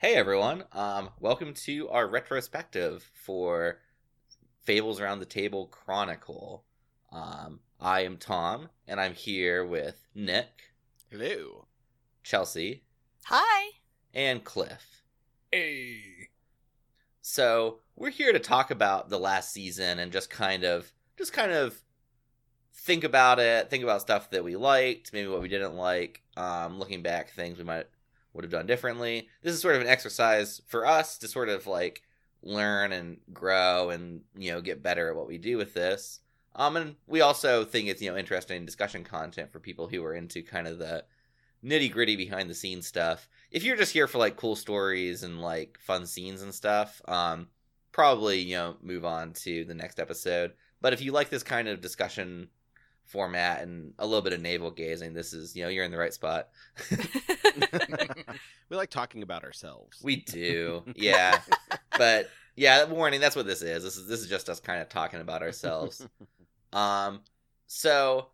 Hey everyone, um, welcome to our retrospective for Fables Around the Table Chronicle. Um, I am Tom, and I'm here with Nick, Hello. Chelsea, Hi. and Cliff. Hey. So we're here to talk about the last season and just kind of, just kind of think about it, think about stuff that we liked, maybe what we didn't like. Um, looking back, things we might would have done differently. This is sort of an exercise for us to sort of like learn and grow and you know get better at what we do with this. Um, and we also think it's you know interesting discussion content for people who are into kind of the nitty gritty behind the scenes stuff. If you're just here for like cool stories and like fun scenes and stuff, um, probably you know move on to the next episode. But if you like this kind of discussion format and a little bit of navel gazing, this is you know you're in the right spot. we like talking about ourselves. We do, yeah. but yeah, warning. That's what this is. This is this is just us kind of talking about ourselves. um, so,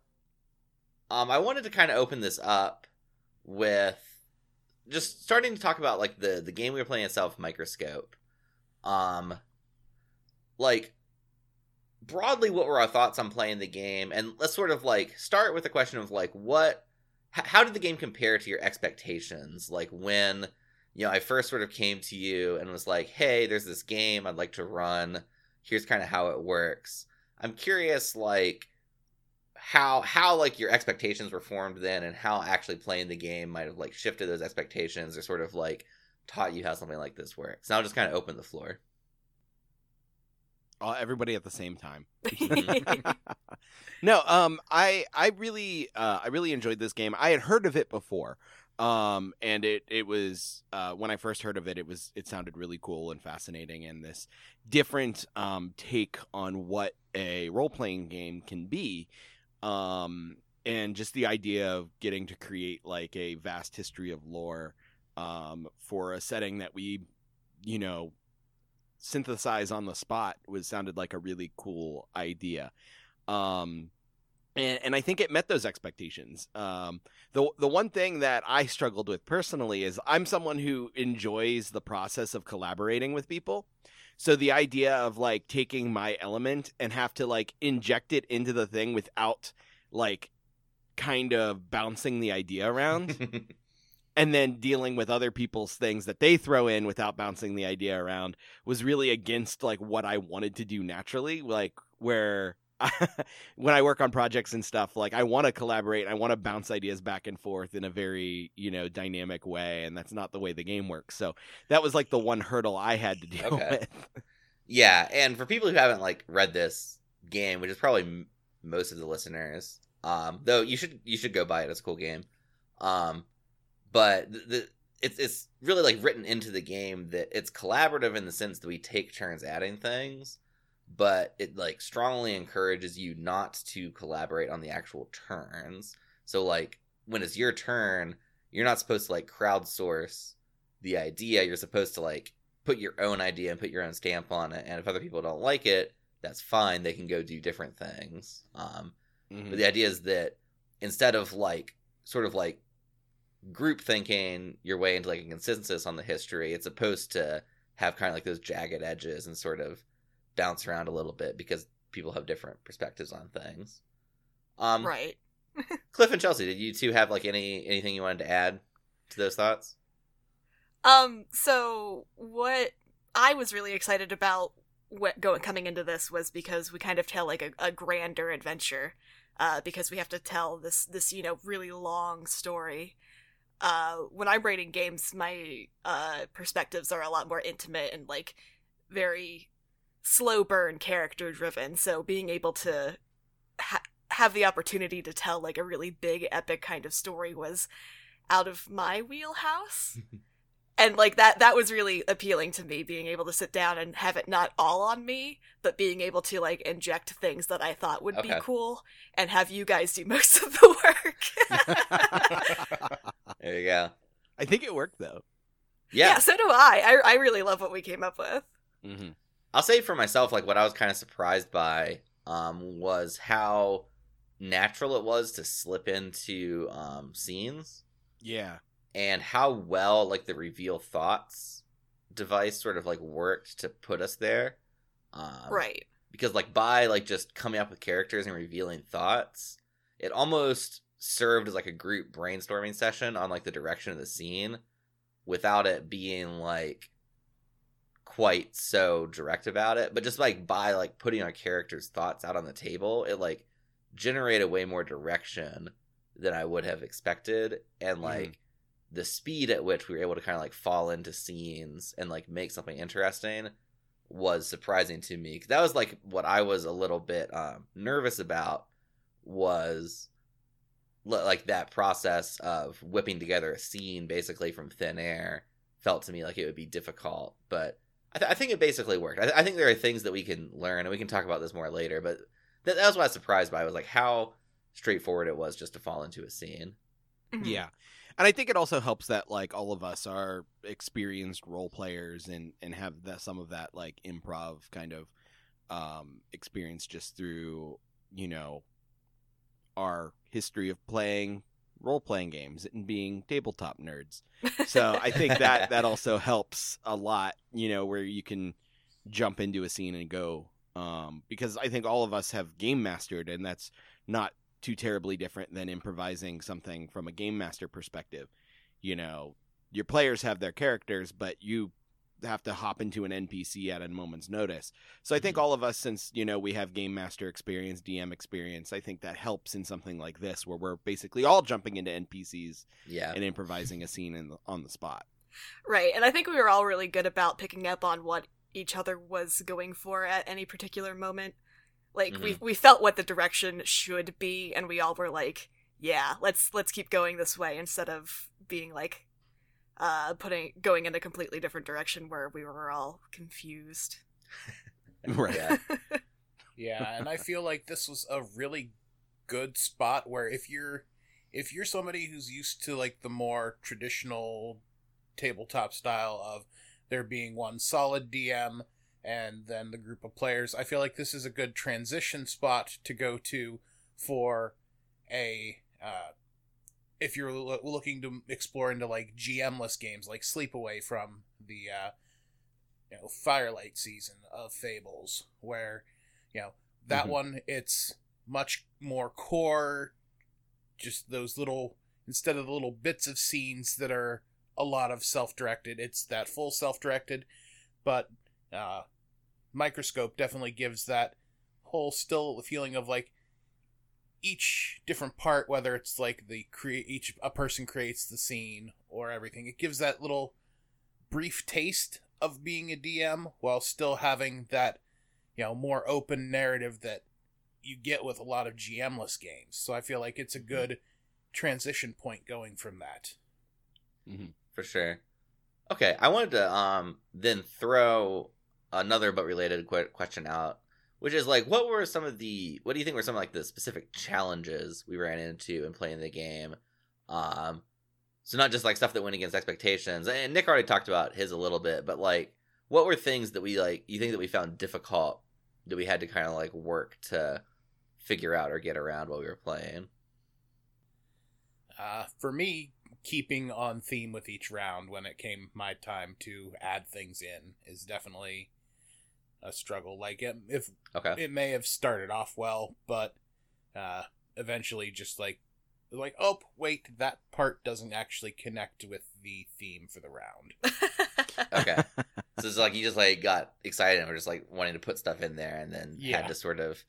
um, I wanted to kind of open this up with just starting to talk about like the the game we were playing itself, Microscope. Um, like broadly, what were our thoughts on playing the game? And let's sort of like start with the question of like what, how did the game compare to your expectations? Like when you know, I first sort of came to you and was like, "Hey, there's this game I'd like to run. Here's kind of how it works." I'm curious, like how how like your expectations were formed then, and how actually playing the game might have like shifted those expectations, or sort of like taught you how something like this works. Now, I'll just kind of open the floor. Uh, everybody at the same time. no, um, I I really uh, I really enjoyed this game. I had heard of it before, um, and it it was uh, when I first heard of it, it was it sounded really cool and fascinating, and this different um, take on what a role playing game can be, um, and just the idea of getting to create like a vast history of lore um, for a setting that we, you know, synthesize on the spot was sounded like a really cool idea. Um, and, and I think it met those expectations. Um, the the one thing that I struggled with personally is I'm someone who enjoys the process of collaborating with people. So the idea of like taking my element and have to like inject it into the thing without like kind of bouncing the idea around and then dealing with other people's things that they throw in without bouncing the idea around was really against like what I wanted to do naturally like where when I work on projects and stuff like I want to collaborate I want to bounce ideas back and forth in a very you know dynamic way and that's not the way the game works so that was like the one hurdle I had to deal Okay. with yeah, and for people who haven't like read this game, which is probably m- most of the listeners, um, though you should you should go buy it. It's a cool game. Um, but the, the it's it's really like written into the game that it's collaborative in the sense that we take turns adding things, but it like strongly encourages you not to collaborate on the actual turns. So like when it's your turn, you're not supposed to like crowdsource the idea. You're supposed to like put your own idea and put your own stamp on it. And if other people don't like it, that's fine. They can go do different things. Um, Mhm. but the idea is that instead of like sort of like group thinking your way into like a consensus on the history, it's supposed to have kind of like those jagged edges and sort of bounce around a little bit because people have different perspectives on things. Um, right. Cliff and Chelsea, did you two have like any anything you wanted to add to those thoughts? Um. So what I was really excited about what going coming into this was because we kind of tell like a, a grander adventure, uh, because we have to tell this this you know really long story. Uh, when I'm writing games, my uh perspectives are a lot more intimate and like very slow burn character driven. So being able to ha- have the opportunity to tell like a really big epic kind of story was out of my wheelhouse. And like that that was really appealing to me being able to sit down and have it not all on me but being able to like inject things that i thought would be cool and have you guys do most of the work There you go. I think it worked though Yeah, yeah so do I. I i really love what we came up with hmm I'll say for myself, like what I was kind of surprised by um, was how natural it was to slip into um, scenes. yeah and how well like the reveal thoughts device sort of like worked to put us there. Um, right. Because like by like just coming up with characters and revealing thoughts, it almost served as like a group brainstorming session on like the direction of the scene without it being like quite so direct about it but just like by like putting our characters thoughts out on the table it like generated way more direction than i would have expected and like mm-hmm. the speed at which we were able to kind of like fall into scenes and like make something interesting was surprising to me that was like what i was a little bit um, nervous about was like that process of whipping together a scene basically from thin air felt to me like it would be difficult but i, th- I think it basically worked. I, th- I, think there are things that we can learn and we can talk about this more later but th- that was what i was surprised by was like how straightforward it was just to fall into a scene. Mm-hmm. yeah. And i think it also helps that like all of us are experienced role players and and have that some of that like improv kind of um experience just through you know our history of playing role playing games and being tabletop nerds. So I think that that also helps a lot, you know, where you can jump into a scene and go um, because I think all of us have game mastered and that's not too terribly different than improvising something from a game master perspective. You know, your players have their characters, but you have to hop into an NPC at a moment's notice. So I think mm-hmm. all of us, since you know we have game master experience, DM experience, I think that helps in something like this, where we're basically all jumping into NPCs, yeah, and improvising a scene in the, on the spot. Right, and I think we were all really good about picking up on what each other was going for at any particular moment. Like mm-hmm. we we felt what the direction should be, and we all were like, "Yeah, let's let's keep going this way," instead of being like, uh, putting going in a completely different direction where we were all confused. right. Yeah. yeah, and I feel like this was a really good spot where if you're if you're somebody who's used to like the more traditional tabletop style of there being one solid DM and then the group of players, I feel like this is a good transition spot to go to for a uh, if you're looking to explore into like GMless games like Sleepaway from the uh, you know Firelight season of Fables, where you know that mm-hmm. one it's much more core, just those little instead of the little bits of scenes that are a lot of self-directed, it's that full self-directed, but uh, Microscope definitely gives that whole still feeling of like each different part, whether it's like the create each a person creates the scene or everything, it gives that little brief taste of being a DM while still having that you know more open narrative that you get with a lot of GMless games. So I feel like it's a good transition point going from that. Mm-hmm. For sure. Okay, I wanted to um then throw another but related question out which is like what were some of the what do you think were some of like the specific challenges we ran into in playing the game? Um so not just like stuff that went against expectations and nick already talked about his a little bit but like what were things that we like you think that we found difficult that we had to kind of like work to figure out or get around while we were playing? Uh for me keeping on theme with each round when it came my time to add things in is definitely a struggle. Like it, if okay. it may have started off well, but uh, eventually just like like oh wait that part doesn't actually connect with the theme for the round. okay, so it's like you just like got excited and were just like wanting to put stuff in there, and then yeah. had to sort of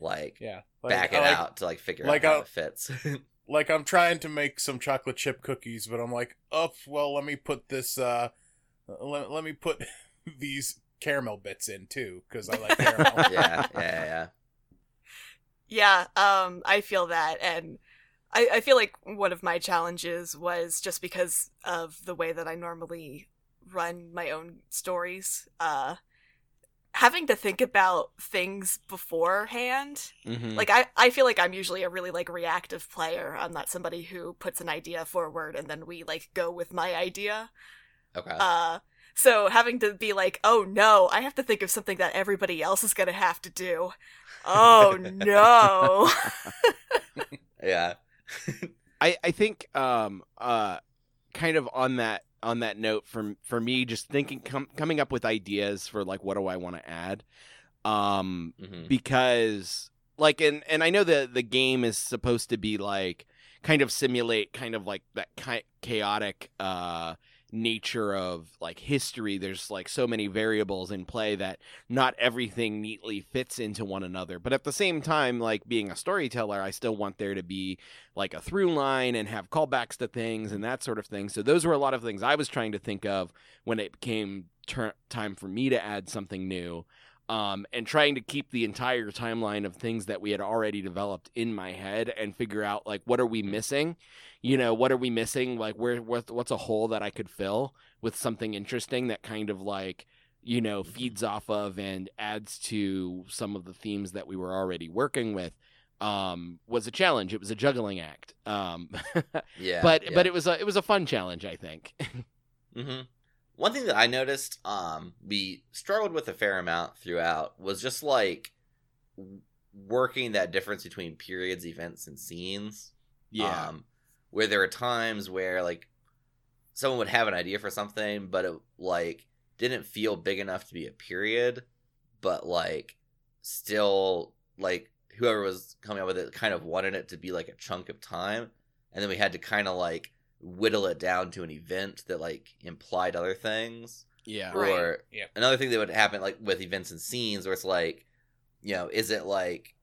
like yeah like, back it like, out to like figure like out how it fits. like I'm trying to make some chocolate chip cookies, but I'm like, oh well, let me put this. uh let, let me put these caramel bits in too because I like caramel. yeah, yeah, yeah. Yeah, um, I feel that, and I, I feel like one of my challenges was just because of the way that I normally run my own stories. Uh, having to think about things beforehand. Mm-hmm. Like I, I feel like I'm usually a really like reactive player. I'm not somebody who puts an idea forward and then we like go with my idea. Okay. Uh so having to be like, oh no, I have to think of something that everybody else is gonna have to do. Oh no. yeah. I I think um uh kind of on that on that note for for me just thinking com- coming up with ideas for like what do I want to add um Mhm. because like and and I know the the game is supposed to be like kind of simulate kind of like that ki- chaotic uh nature of like history there's like so many variables in play that not everything neatly fits into one another. But at the same time like being a storyteller I still want there to be like a through line and have callbacks to things and that sort of thing. So those were a lot of things I was trying to think of when it came ter- time for me to add something new um, and trying to keep the entire timeline of things that we had already developed in my head and figure out like what are we missing? You know what are we missing? Like where what, what's a hole that i could fill with something interesting that kind of like you know feeds off of and adds to some of the themes that we were already working with um was a challenge. It was a juggling act um Yeah, but yeah. but it was a it was a fun challenge i think. Hmm One thing that I noticed, um, we struggled with a fair amount throughout was just like working that difference between periods, events, and scenes. Um, where there are times where like someone would have an idea for something, but it like didn't feel big enough to be a period, but like still like whoever was coming up with it kind of wanted it to be like a chunk of time, and then we had to kind of like whittle it down to an event that like implied other things yeah Right. or Yeah. another thing that would happen like with events and scenes where it's like you know is it like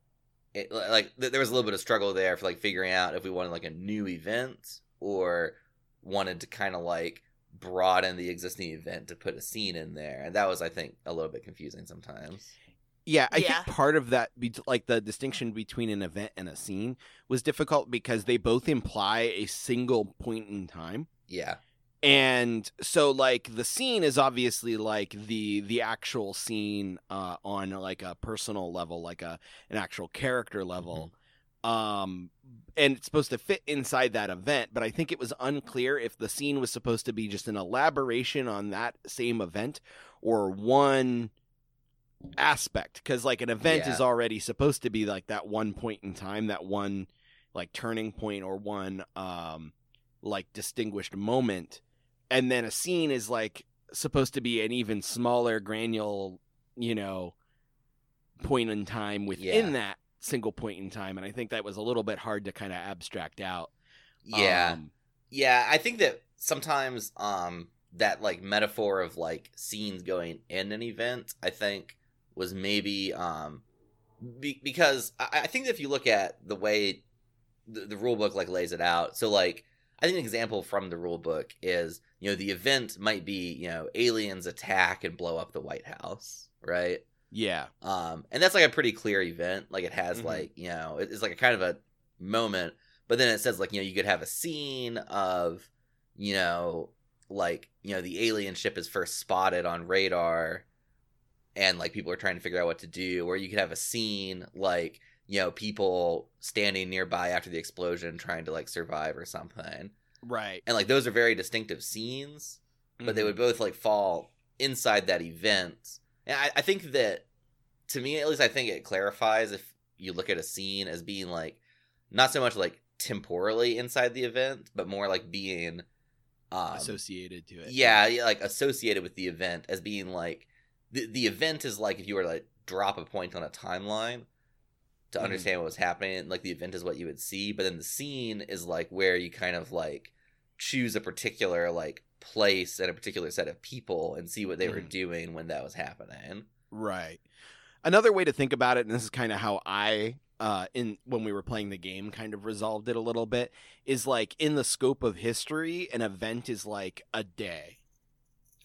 it, like th- there was a little bit of struggle there for like figuring out if we wanted like a new event or wanted to kind of like broaden the existing event to put a scene in there and that was i think a little bit confusing sometimes Yeah, I Yeah. think part of that, like the distinction between an event and a scene, was difficult because they both imply a single point in time, yeah and so like the scene is obviously like the the actual scene uh, on like a personal level, like a an actual character level, um, and it's supposed to fit inside that event. But I think it was unclear if the scene was supposed to be just an elaboration on that same event or one aspect because like an event Yeah. is already supposed to be like that one point in time that one like turning point or one um like distinguished moment and then a scene is like supposed to be an even smaller granule you know point in time within Yeah. that single point in time and i think that was a little bit hard to kind of abstract out yeah Um, Yeah, I think that sometimes um that like metaphor of like scenes going in an event, I think was maybe um be- because I, I think that if you look at the way the, the rule book like lays it out, so like I think an example from the rule book is you know the event might be you know aliens attack and blow up the White House, right? yeah um and that's like a pretty clear event like it has Mhm. like you know it- it's like a kind of a moment but then it says like you know you could have a scene of you know like you know the alien ship is first spotted on radar and like people are trying to figure out what to do or you could have a scene like you know people standing nearby after the explosion trying to like survive or something right and like those are very distinctive scenes but they Mhm. would both like fall inside that event. And I, I think that to me at least I think it clarifies if you look at a scene as being like not so much like temporally inside the event, but more like being um associated to it yeah, yeah, like associated with the event as being like the the event is like if you were to like drop a point on a timeline to Mhm. understand what was happening, like the event is what you would see, but then the scene is like where you kind of like choose a particular like place and a particular set of people and see what they were Mhm. doing when that was happening. Right. Another way to think about it, and this is kind of how I, uh, in when we were playing the game, kind of resolved it a little bit, is like in the scope of history, an event is like a day,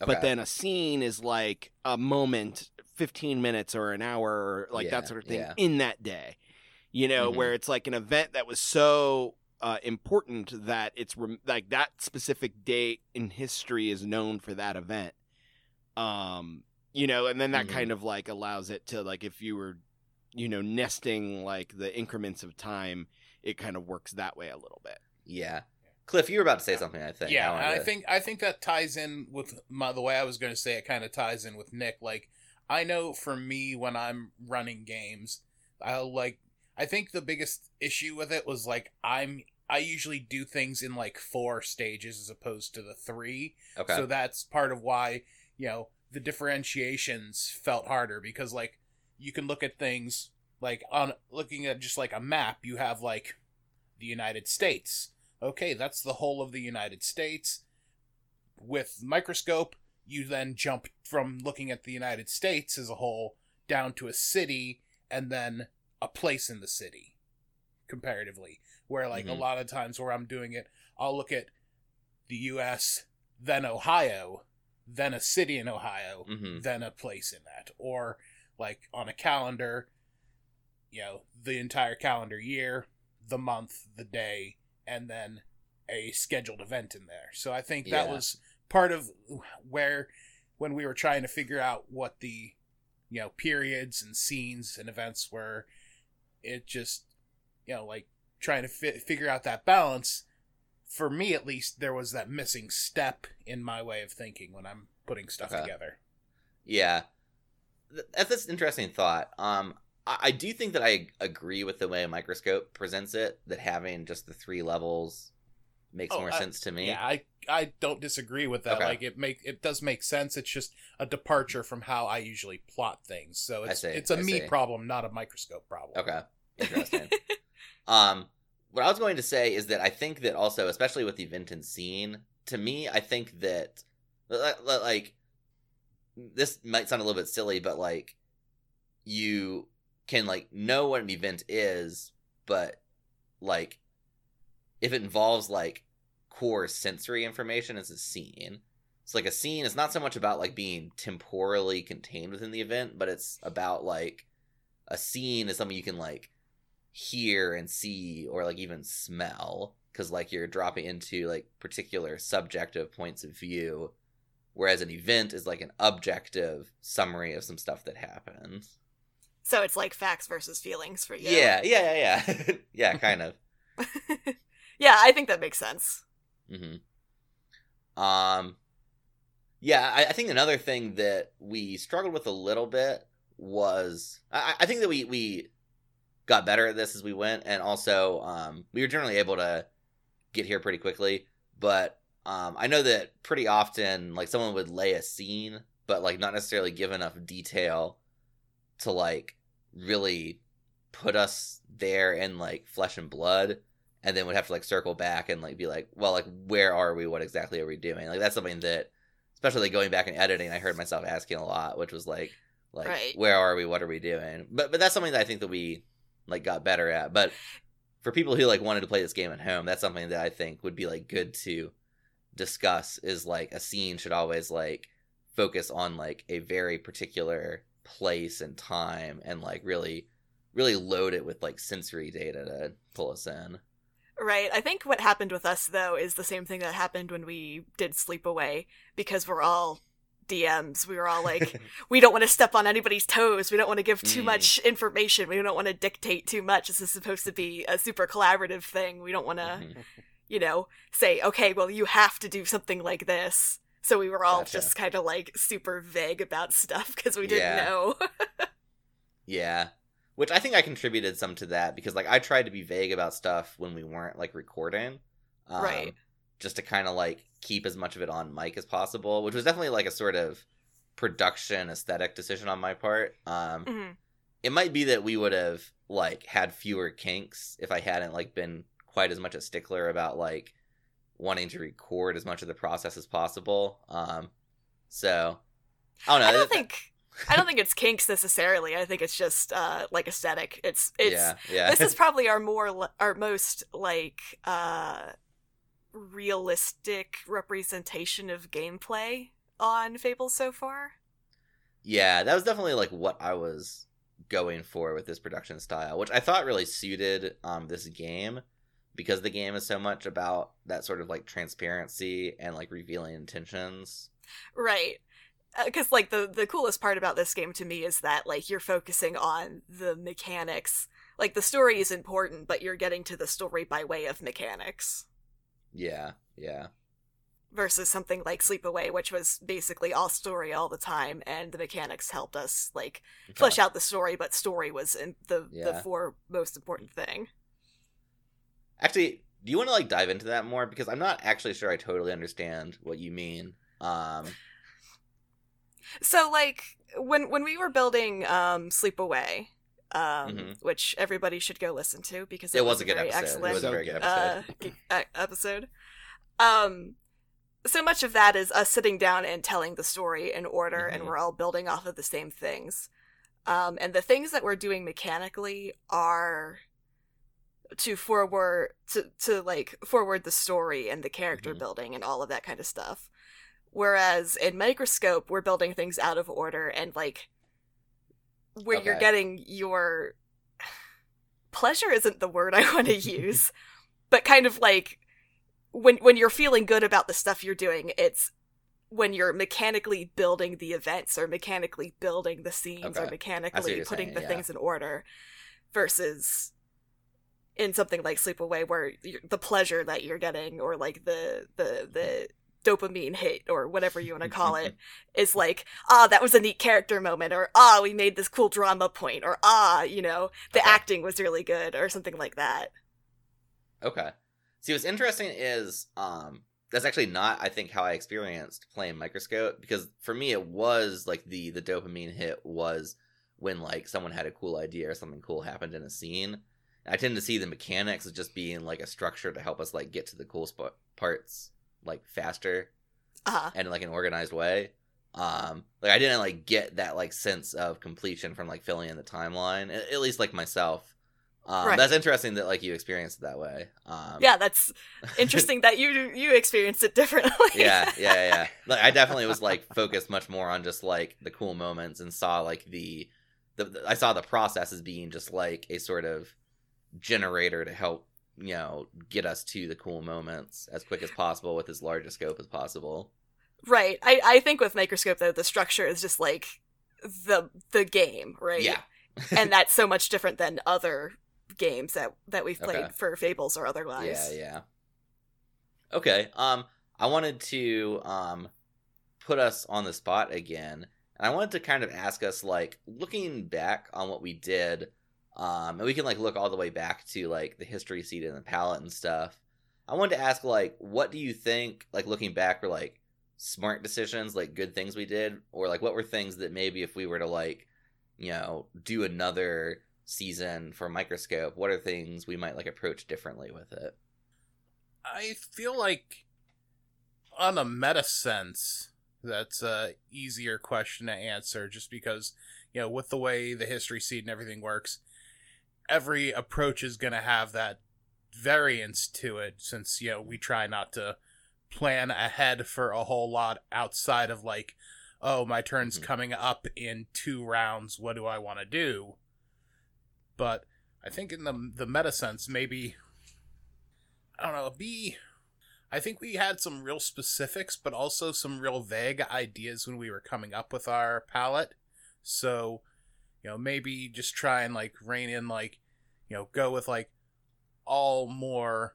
but then a scene is like a moment, fifteen minutes or an hour, or like Yeah, that sort of thing yeah. in that day. You know, Mhm. where it's like an event that was so uh, important that it's rem- like that specific date in history is known for that event. Um, you know, and then that Mhm. kind of like allows it to like if you were, you know, nesting like the increments of time, it kind of works that way a little bit. yeah. Cliff, you were about to say something, I think. yeah, I to- think I think that ties in with my, the way I was going to say it. Kind of ties in with Nick. Like I know for me when I'm running games, I'll like. I think the biggest issue with it was like I'm I usually do things in like four stages as opposed to the three. Okay. So that's part of why, you know, the differentiations felt harder because like you can look at things like on looking at just like a map, you have like the United States. Okay, that's the whole of the United States. With microscope, you then jump from looking at the United States as a whole down to a city and then a place in the city comparatively where like Mhm. a lot of times where I'm doing it, I'll look at the US, then Ohio, then a city in Ohio, hmm then a place in that. Or like on a calendar, you know, the entire calendar year, the month, the day, and then a scheduled event in there. So I think that Yeah. was part of where when we were trying to figure out what the you know periods and scenes and events were it just you know like trying to fi- figure out that balance for me at least there was that missing step in my way of thinking when i'm putting stuff Okay. together Yeah, that's that's an interesting thought. Um, I, I do think that I agree with the way a Microscope presents it. That having just the three levels makes Oh, more I- sense to me. yeah i i don't disagree with that Okay. like it make it does make sense it's just a departure from how i usually plot things so it's see, it's a I me see. problem not a microscope problem Okay, interesting. um, what I was going to say is that I think that also, especially with the Vinton scene, to me, I think that li- li- like this might sound a little bit silly, but like you can like know what an event is, but like if it involves like core sensory information, it's a scene. It's like a scene is not so much about like being temporally contained within the event, but it's about like a scene is something you can like hear and see or like even smell because like you're dropping into like particular subjective points of view whereas an event is like an objective summary of some stuff that happens so it's like facts versus feelings for you. yeah yeah yeah yeah, yeah kind of yeah, I think that makes sense. hmm Um, yeah, I, I think another thing that we struggled with a little bit was I, I think that we we got better at this as we went, and also um, we were generally able to get here pretty quickly. But um, I know that pretty often, like someone would lay a scene, but like not necessarily give enough detail to like really put us there in like flesh and blood and then would have to like circle back and like be like, well, like where are we? What exactly are we doing? Like that's something that, especially like going back and editing, I heard myself asking a lot, which was like, like Right. where are we? What are we doing? But but that's something that I think that we like got better at. But for people who like wanted to play this game at home, that's something that I think would be like good to discuss. Is like a scene should always like focus on like a very particular place and time and like really really load it with like sensory data to pull us in. Right. I think what happened with us though is the same thing that happened when we did Sleepaway because we're all DMs. We were all like, we don't want to step on anybody's toes. We don't want to give too Mm. much information. We don't want to dictate too much. This is supposed to be a super collaborative thing. We don't want to, Mhm. you know, say, okay, well, you have to do something like this. So we were all Gotcha. just kind of like super vague about stuff because we didn't Yeah. know. Yeah. Which I think I contributed some to that because like I tried to be vague about stuff when we weren't like recording. Um, Right. Just to kind of like keep as much of it on mic as possible, which was definitely like a sort of production aesthetic decision on my part. Um Mhm. it might be that we would have like had fewer kinks if I hadn't like been quite as much a stickler about like wanting to record as much of the process as possible. Um so I don't know. I don't think. I don't think it's kinks necessarily. I think it's just uh, like aesthetic. It's it's yeah, yeah. this is probably our more our most like uh realistic representation of gameplay on Fable so far. Yeah, that was definitely like what I was going for with this production style, which I thought really suited um this game because the game is so much about that sort of like transparency and like revealing intentions. Right. Uh, because like the the coolest part about this game to me is that like you're focusing on the mechanics. Like the story is important, but you're getting to the story by way of mechanics Yeah, yeah. versus something like Sleepaway, which was basically all story all the time, and the mechanics helped us like flesh out the story, but story was in the the four most important thing. Actually, do you want to like dive into that more because I'm not actually sure I totally understand what you mean. Um, So like when when we were building um Sleepaway, um Mhm. which everybody should go listen to because it, it was a good very episode. It excellent was a very good good. episode. uh, uh, episode. Um, so much of that is us sitting down and telling the story in order, and Mhm. we're all building off of the same things. Um, and the things that we're doing mechanically are to forward to to like forward the story and the character Mhm. building and all of that kind of stuff. Whereas in Microscope, we're building things out of order and like where you're getting your pleasure isn't the word I want to use, but kind of like when when you're feeling good about the stuff you're doing, it's when you're mechanically building the events or mechanically building the scenes Okay. Or mechanically putting saying, the yeah. things in order versus in something like Sleepaway where the pleasure that you're getting or like the the the dopamine hit or whatever you want to call it is like ah that was a neat character moment or ah we made this cool drama point or ah you know the Okay. acting was really good or something like that Okay. See, what's interesting is um that's actually not I think how I experienced playing Microscope because for me it was like the the dopamine hit was when like someone had a cool idea or something cool happened in a scene. I tend to see the mechanics as just being like a structure to help us like get to the cool spot parts like faster uh and like an organized way. Um, like I didn't like get that like sense of completion from like filling in the timeline. At, at least like myself. Um, Right. That's interesting that like you experienced it that way. Um, yeah that's interesting that you you experienced it differently yeah, yeah, yeah, yeah. Like I definitely was like focused much more on just like the cool moments and saw like the, the, the I saw the process as being just like a sort of generator to help you know get us to the cool moments as quick as possible with as large a scope as possible. right i i think with microscope though the structure is just like the the game right Yeah, and that's so much different than other games that that we've played Okay. for fables or otherwise Yeah, yeah. Okay. Um, I wanted to um put us on the spot again, and I wanted to kind of ask us like looking back on what we did, um, and we can like look all the way back to like the history seat and the palette and stuff. I wanted to ask like, what do you think? Like looking back, were like smart decisions, like good things we did, or like what were things that maybe if we were to like, you know, do another season for microscope what are things we might like approach differently with it I feel like, on a meta sense, that's a easier question to answer. Just because, you know, with the way the history seed and everything works, every approach is going to have that variance to it. Since you know we try not to plan ahead for a whole lot outside of like, oh, my turn's Mhm. coming up in two rounds. What do I want to do? But I think in the the meta sense, maybe I don't know, be I think we had some real specifics, but also some real vague ideas when we were coming up with our palette. So, you know, maybe just try and like rein in like, you know, go with like all more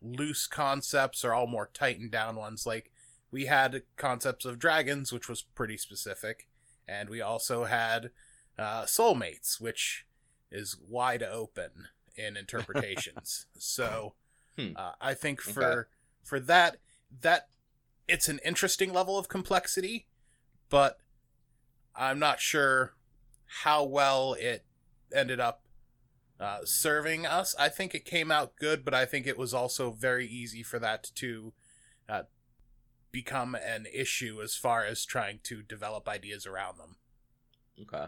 loose concepts or all more tightened down ones. Like we had concepts of dragons, which was pretty specific, and we also had uh, soulmates, which is wide open in interpretations. so Hmm. uh, I think Okay. for for that that it's an interesting level of complexity, but I'm not sure how well it ended up uh, serving us. I think it came out good, but I think it was also very easy for that to uh, become an issue as far as trying to develop ideas around them. okay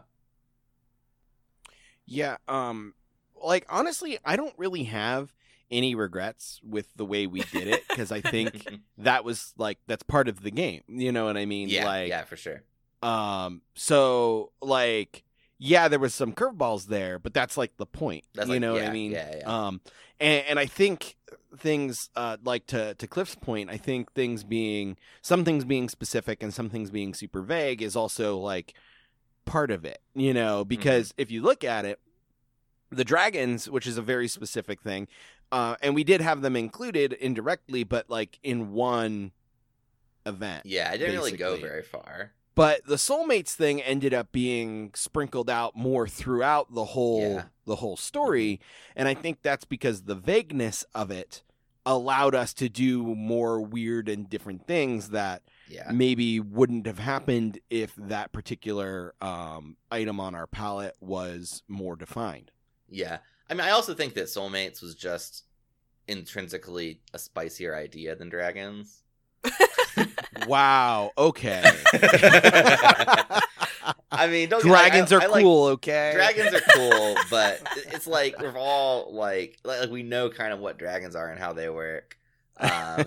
Yeah, um like honestly, I don't really have any regrets with the way we did it because I think that was like that's part of the game. You know what I mean? yeah like yeah for sure um so like yeah, there was some curveballs there, but that's like the point. that's you like, know yeah, what I mean? yeah yeah Um, and, and I think things uh, like to to Cliff's point, I think things being some things being specific and some things being super vague is also like part of it, you know, because if you look at it, the dragons, which is a very specific thing, uh, and we did have them included indirectly, but like in one event. yeah i didn't really go very far But the soulmates thing ended up being sprinkled out more throughout the whole Yeah. the whole story, and I think that's because the vagueness of it allowed us to do more weird and different things that Yeah. maybe wouldn't have happened if that particular um, item on our palette was more defined. Yeah. I mean, I also think that Soulmates was just intrinsically a spicier idea than dragons. Wow. Okay. I mean, don't get- I- Dragons I- are I like- cool. okay. dragons are cool, but it's like we're all like, like like we know kind of what dragons are and how they work. Um,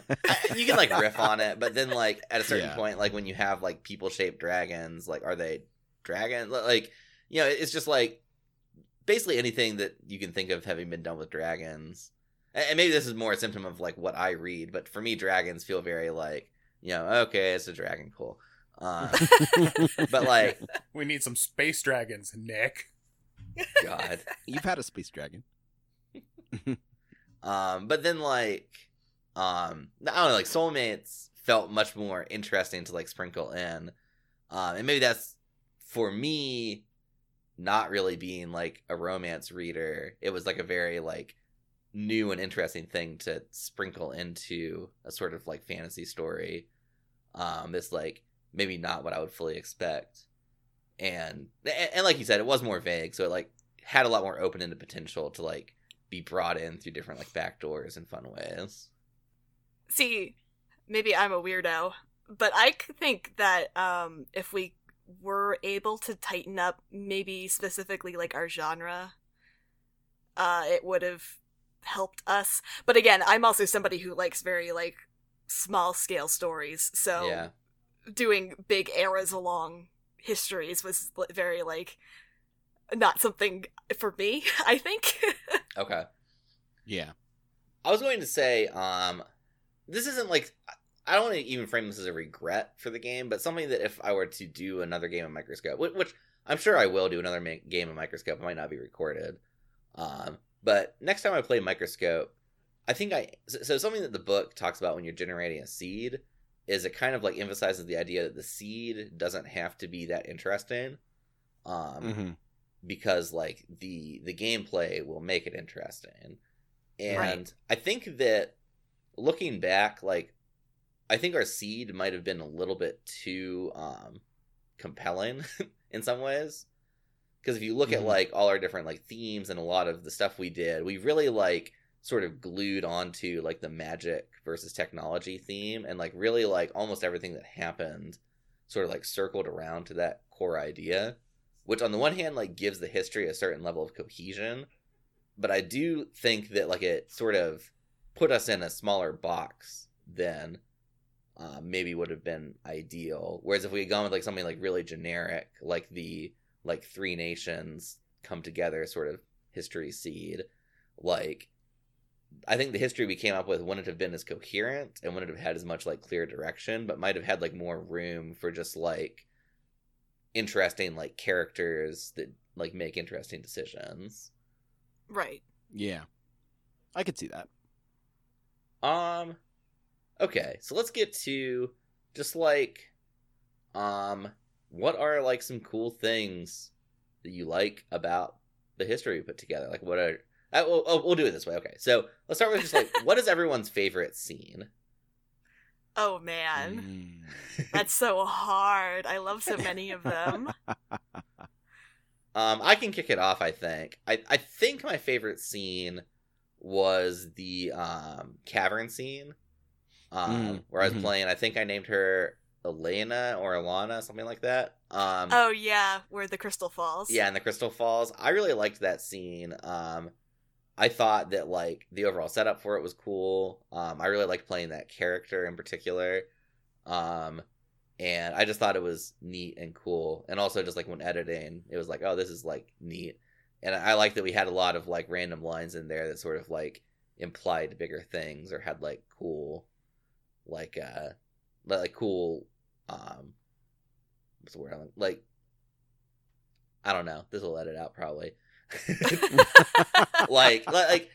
you can like riff on it, but then like at a certain Yeah. point, like when you have like people shaped dragons, like are they dragons? Like you know, it's just like basically anything that you can think of having been done with dragons. And and maybe this is more a symptom of like what I read, but for me, dragons feel very like you know, okay, it's a dragon, cool. Um, but like, We need some space dragons, Nick. God. You've had a space dragon. Um, but then like, um, I don't know, like Soulmates felt much more interesting to like sprinkle in, um, and maybe that's for me, not really being like a romance reader. It was like a very like new and interesting thing to sprinkle into a sort of like fantasy story. Um, it's like maybe not what I would fully expect, and and, and like you said, it was more vague, so it like had a lot more open ended potential to like be brought in through different like back doors and fun ways. See, maybe I'm a weirdo, but I think that um, if we were able to tighten up maybe specifically like our genre, uh, it would have helped us. But again, I'm also somebody who likes very like small scale stories, so Yeah. doing big eras along histories was very like not something for me. I think. Okay. Yeah. I was going to say, um, this isn't like I don't want to even frame this as a regret for the game, but something that if I were to do another game of Microscope, which, which I'm sure I will do another ma- game of Microscope, it might not be recorded. Um, but next time I play Microscope, I think I so, so something that the book talks about when you're generating a seed is it kind of like emphasizes the idea that the seed doesn't have to be that interesting. Um, hmm because like the the gameplay will make it interesting and Right. i think that looking back like i think our seed might have been a little bit too um compelling in some ways because if you look at Mhm. like all our different like themes and a lot of the stuff we did we really like sort of glued onto like the magic versus technology theme and like really like almost everything that happened sort of like circled around to that core idea which on the one hand like gives the history a certain level of cohesion but i do think that like it sort of put us in a smaller box than uh, maybe would have been ideal whereas if we had gone with like something like really generic like the like three nations come together sort of history seed like i think the history we came up with wouldn't have been as coherent and wouldn't have had as much like clear direction but might have had like more room for just like interesting like characters that like make interesting decisions. right. Yeah. I could see that. Um okay, so let's get to just like um what are like some cool things that you like about the history we put together? Like what are I, we'll, oh, we'll do it this way. Okay. So, let's start with just like what is everyone's favorite scene? Oh man. Mm. That's so hard. I love so many of them. Um, I can kick it off. I think. I I think my favorite scene was the um cavern scene, um, Mm, where I was mhm. playing. I think I named her Elena or Alana, something like that. Um, oh yeah, where the crystal falls. yeah, in the Crystal Falls. I really liked that scene. Um, I thought that like the overall setup for it was cool. Um, I really liked playing that character in particular. Um, and I just thought it was neat and cool. And also just like when editing, it was like, oh, this is like neat. And I like that we had a lot of like random lines in there that sort of like implied bigger things or had like cool, like uh, like cool, um, what's the word? I'm- Like, I don't know. This will let it out probably. like, li- like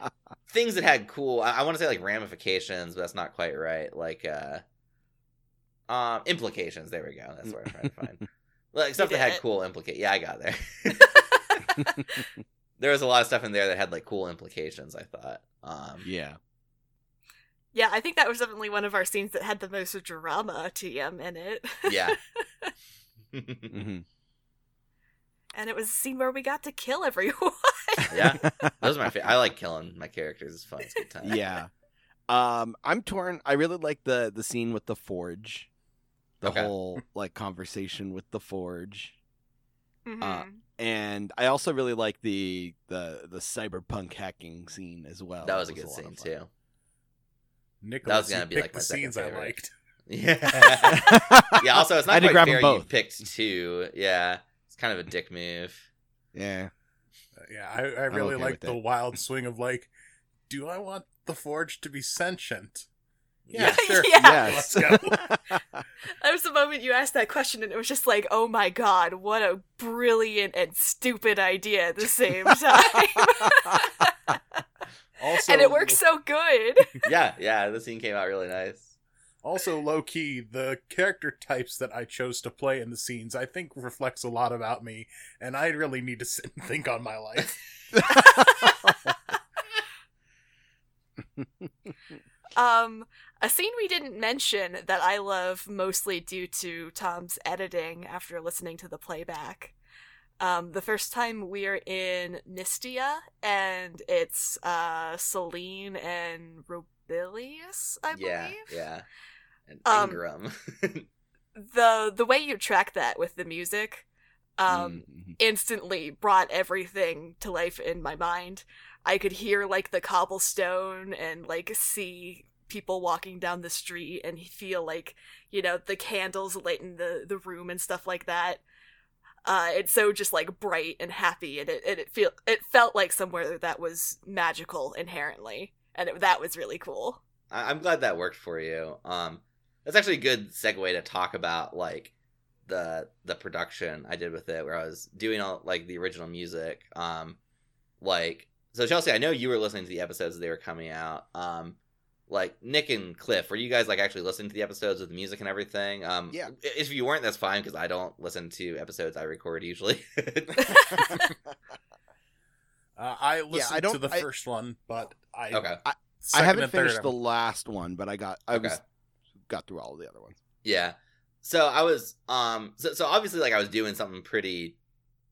things that had cool. I, I want to say like ramifications, but that's not quite right. Like, uh, um, implications. There we go. That's what I'm trying to find. Like stuff that had it. cool implicate. Yeah, I got there. there was a lot of stuff in there that had like cool implications. I thought. Um, yeah. Yeah, I think that was definitely one of our scenes that had the most drama TM in it. Yeah. Mhm. and it was a scene where we got to kill everyone. yeah. Those are my favorite. I like killing my characters. It's fun. It's a good time. yeah. Um, I'm torn. I really like the the scene with the forge, the Okay. whole like conversation with the forge, Mhm. and I also really like the the the cyberpunk hacking scene as well. That was a good lot scene of fun. too. Nicholas, gonna be, like, the second scenes I liked. Yeah. yeah. Also, it's not to quite fair. You both. picked two. Yeah. It's kind of a dick move. yeah. Uh, yeah, I, I really okay like the it. wild swing of like, do I want the forge to be sentient? Yeah, Yeah. sure. Yeah. Yes. Let's go. That was the moment you asked that question, and it was just like, oh my god, what a brilliant and stupid idea at the same time. Also, and it works so good. Yeah. Yeah. The scene came out really nice. Also, low key, the character types that I chose to play in the scenes, I think, reflects a lot about me, and I really need to sit and think on my life. Um, a scene we didn't mention that I love mostly due to Tom's editing after listening to the playback. Um, the first time we're in Mystia, and it's uh Celine and Robilius, I yeah. believe. Yeah. And Um, Ingram. The the way you track that with the music, um, Mhm. instantly brought everything to life in my mind. I could hear like the cobblestone and like see people walking down the street and feel like, you know, the candles lit in the, the room and stuff like that. Uh, it's so just like bright and happy and it, and it feel it felt like somewhere that was magical inherently and it, that was really cool. I- I'm glad that worked for you. Um, that's actually a good segue to talk about like the the production I did with it, where I was doing all like the original music. Um, like so, Chelsea, I know you were listening to the episodes they were coming out. Um, like Nick and Cliff, were you guys like actually listening to the episodes with the music and everything? Um, Yeah. If you weren't, that's fine because I don't listen to episodes I record usually. Uh, I listened to don't- the I- first one, but I okay. I second haven't and third finished the last one, but I got I was Okay. got through all the other ones. Yeah. So I was um so, so obviously like I was doing something pretty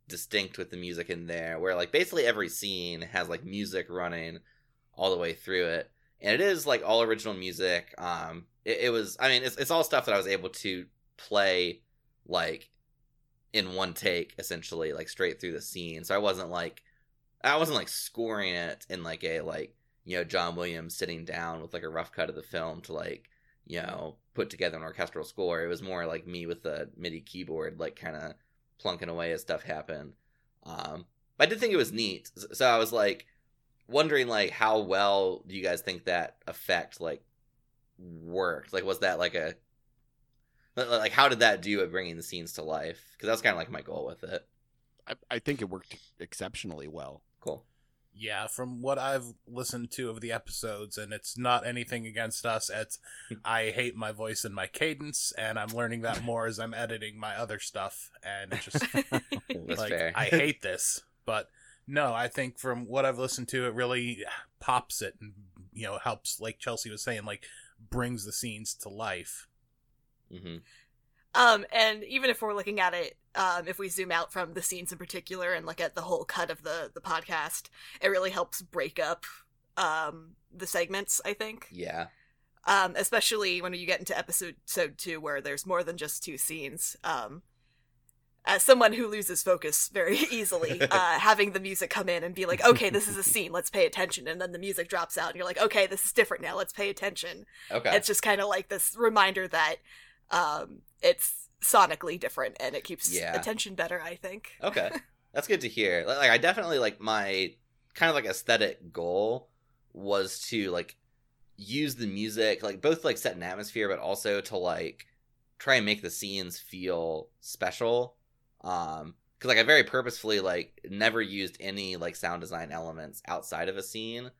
distinct with the music in there where like basically every scene has like music running all the way through it. And it is like all original music. Um it, it was I mean it's it's all stuff that I was able to play like in one take essentially like straight through the scene. So I wasn't like I wasn't like scoring it in like a like you know John Williams sitting down with like a rough cut of the film to like you know put together an orchestral score. It was more like me with the MIDI keyboard like kind of plunking away as stuff happened. Um, but I did think it was neat. So I was like wondering like how well do you guys think that effect like worked? Like was that like a like like, how did that do at bringing the scenes to life? Because that's kind of like my goal with it. I, I think it worked exceptionally well. Cool. Yeah, from what I've listened to of the episodes, and it's not anything against us. It's I hate my voice and my cadence, and I'm learning that more as I'm editing my other stuff, and it just like fair. I hate this, but no, I think from what I've listened to, it really pops it, and you know helps. Like Chelsea was saying, like brings the scenes to life. hmm Um, and even if we're looking at it, um, if we zoom out from the scenes in particular and look at the whole cut of the the podcast, it really helps break up um the segments. I think, Yeah. um, especially when you get into episode episode two, where there's more than just two scenes. Um, as someone who loses focus very easily, uh, having the music come in and be like, "Okay, this is a scene. Let's pay attention," and then the music drops out, and you're like, "Okay, this is different now. Let's pay attention." Okay. it's just kind of like this reminder that um it's sonically different and it keeps Yeah. attention better i think Okay, that's good to hear. Like, like, I definitely like my kind of like aesthetic goal was to like use the music, like both like set an atmosphere, but also to like try and make the scenes feel special. Um, because like I very purposefully like never used any like sound design elements outside of a scene.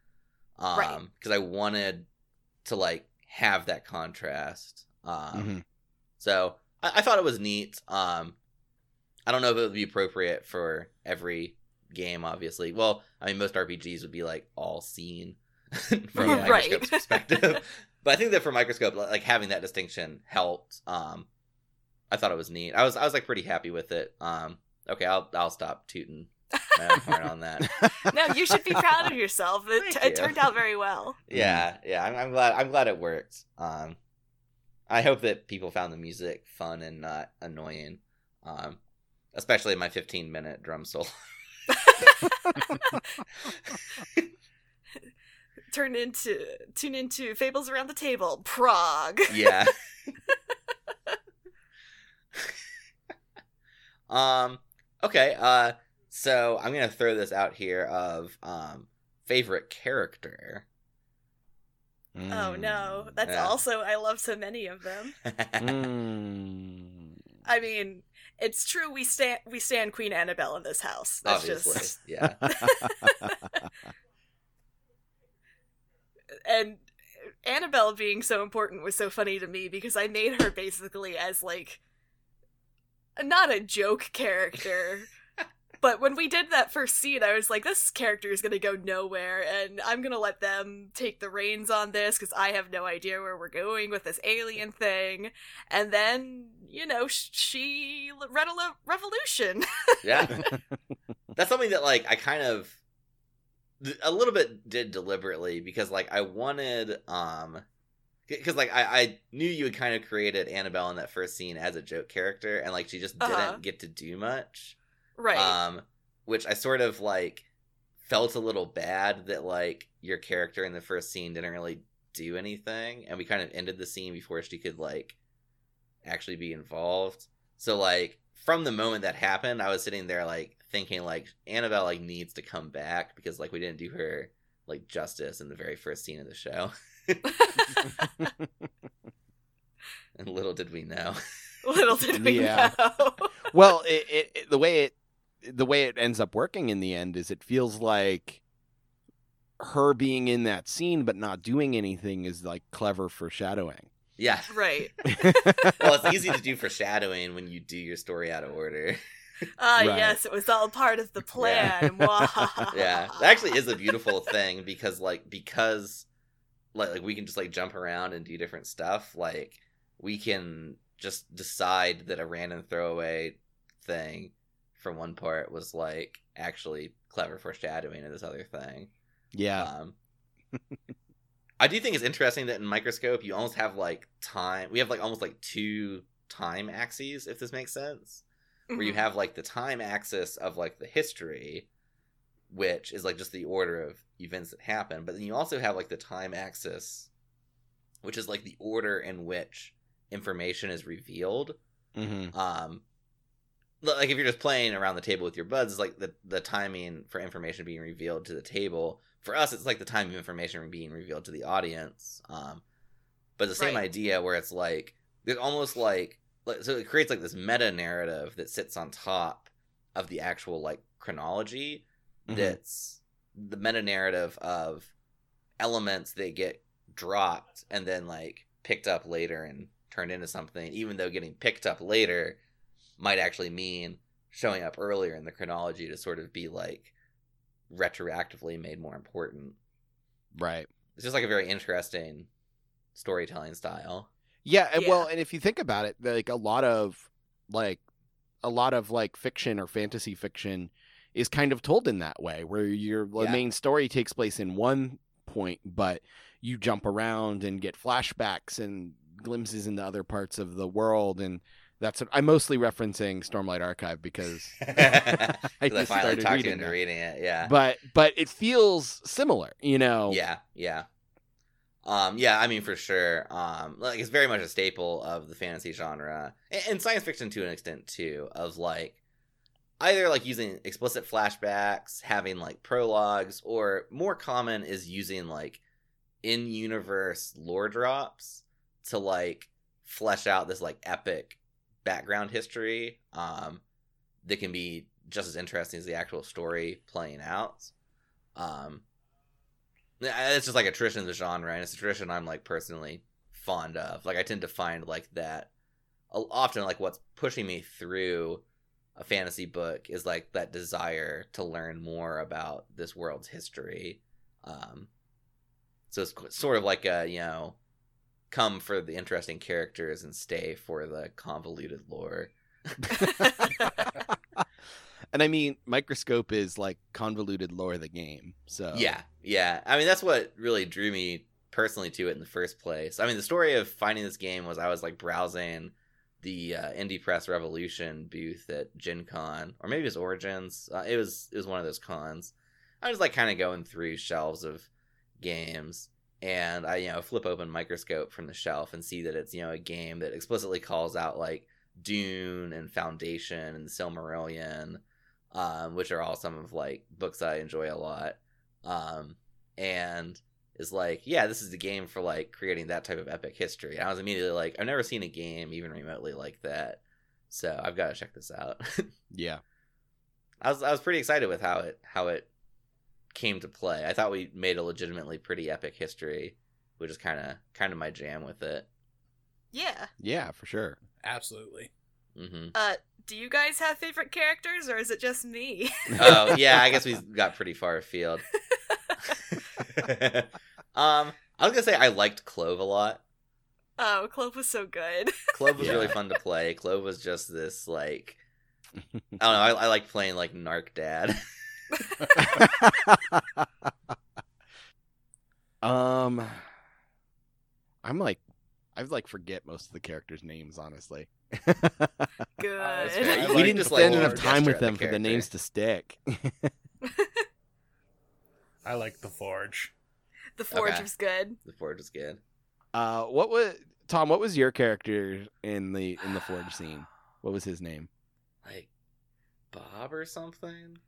Um, Right. because I wanted to like have that contrast. Um, Mhm. so I, I thought it was neat. Um, I don't know if it would be appropriate for every game. Obviously, well, I mean, most RPGs would be like all scene from Yeah. a microscope's perspective. but I think that for microscope, like having that distinction helped. Um, I thought it was neat. I was I was like pretty happy with it. Um, okay, I'll I'll stop tooting my own horn on that. no, you should be proud of yourself. It, Thank it turned out very well. Yeah, yeah. I'm, I'm glad. I'm glad it worked. Um, I hope that people found the music fun and not annoying. Um, especially my 15 minute drum solo. Turn into tune into Fables Around the Table, Prague. yeah. Um. Okay. Uh. So I'm gonna throw this out here of um favorite character. Oh no, that's Yeah. also I love so many of them. Mm. I mean, it's true we stand we stand Queen Annabelle in this house. That's Obviously, just yeah. and Annabelle being so important was so funny to me because I made her basically as like not a joke character. But when we did that first scene, I was like, this character is going to go nowhere, and I'm going to let them take the reins on this because I have no idea where we're going with this alien thing. And then, you know, she led a lo- revolution. yeah that's something that like i kind of a little bit did deliberately because like i wanted um because like I, I knew you had kind of created annabelle in that first scene as a joke character and like she just didn't Uh-huh. get to do much right. um which i sort of like felt a little bad that like your character in the first scene didn't really do anything and we kind of ended the scene before she could like actually be involved so like from the moment that happened i was sitting there like thinking like annabelle like needs to come back because like we didn't do her like justice in the very first scene of the show and little did we know Little did we Yeah. know. well, it, it, it- the way it the way it ends up working in the end is it feels like her being in that scene but not doing anything is like clever foreshadowing. yeah right. well it's easy to do foreshadowing when you do your story out of order Ah, Right. yes, it was all part of the plan. Mwahaha. yeah that actually is a beautiful thing because like because like, like we can just like jump around and do different stuff like we can just decide that a random throwaway thing from one part was like actually clever foreshadowing of this other thing Yeah. um i do think it's interesting that in microscope you almost have like time we have like almost like two time axes if this makes sense where you Mhm. have like the time axis of like the history which is like just the order of events that happen but then you also have like the time axis which is like the order in which information is revealed. Hmm um like if you're just playing around the table with your buds it's like the the timing for information being revealed to the table. For us it's like the time of information being revealed to the audience um but the same Right. idea where it's like there's almost like like so it creates like this meta narrative that sits on top of the actual like chronology Mhm. that's the meta narrative of elements that get dropped and then like picked up later and turned into something even though getting picked up later might actually mean showing up earlier in the chronology to sort of be like retroactively made more important Right. it's just like a very interesting storytelling style Yeah, and Yeah. well, and if you think about it, like a lot of like a lot of like fiction or fantasy fiction is kind of told in that way, where your Yeah. main story takes place in one point, but you jump around and get flashbacks and glimpses into other parts of the world, and that's what, I'm mostly referencing Stormlight Archive because, I, I just finally started talked you reading into reading it yeah but but it feels similar, you know. Yeah, yeah. Um, yeah, I mean for sure. Um, like it's very much a staple of the fantasy genre and, and science fiction to an extent too. Of like either like using explicit flashbacks, having like prologues, or more common is using like in-universe lore drops to like flesh out this like epic background history. Um, that can be just as interesting as the actual story playing out. Um, it's just like a tradition of the genre, and it's a tradition I'm like personally fond of. Like I tend to find like that often like what's pushing me through a fantasy book is like that desire to learn more about this world's history. Um, so it's sort of like a you know come for the interesting characters and stay for the convoluted lore. and I mean, Microscope is like convoluted lore of the game. So Yeah, yeah. I mean, that's what really drew me personally to it in the first place. I mean, the story of finding this game was I was like browsing the uh, Indie Press Revolution booth at Gen Con, or maybe it was Origins. Uh, it was it was one of those cons. I was like kind of going through shelves of games, and I you know flip open Microscope from the shelf and see that it's you know a game that explicitly calls out like Dune and Foundation and Silmarillion, um, which are all some of like books I enjoy a lot. Um, and is like, yeah, this is the game for like creating that type of epic history. And I was immediately like, I've never seen a game even remotely like that, so I've got to check this out. yeah. I was I was pretty excited with how it how it came to play. I thought we made a legitimately pretty epic history, which is kind of kind of my jam with it. yeah. Yeah, for sure. Absolutely. hmm Uh, do you guys have favorite characters, or is it just me? Oh yeah, I guess we got pretty far afield. um, I was gonna say I liked Clove a lot. oh, Clove was so good. Clove was Yeah. really fun to play. Clove was just this like I don't know. I, I like playing like Narc Dad. um, I'm like, I like forget most of the characters' names, honestly. Good. fair. I we like didn't just, like, spend enough time with at the them for the names to stick. I like the Forge. The Forge Okay. was good. the Forge was good. uh, what was Tom? What was your character in the in the Forge scene? What was his name? Like Bob or something.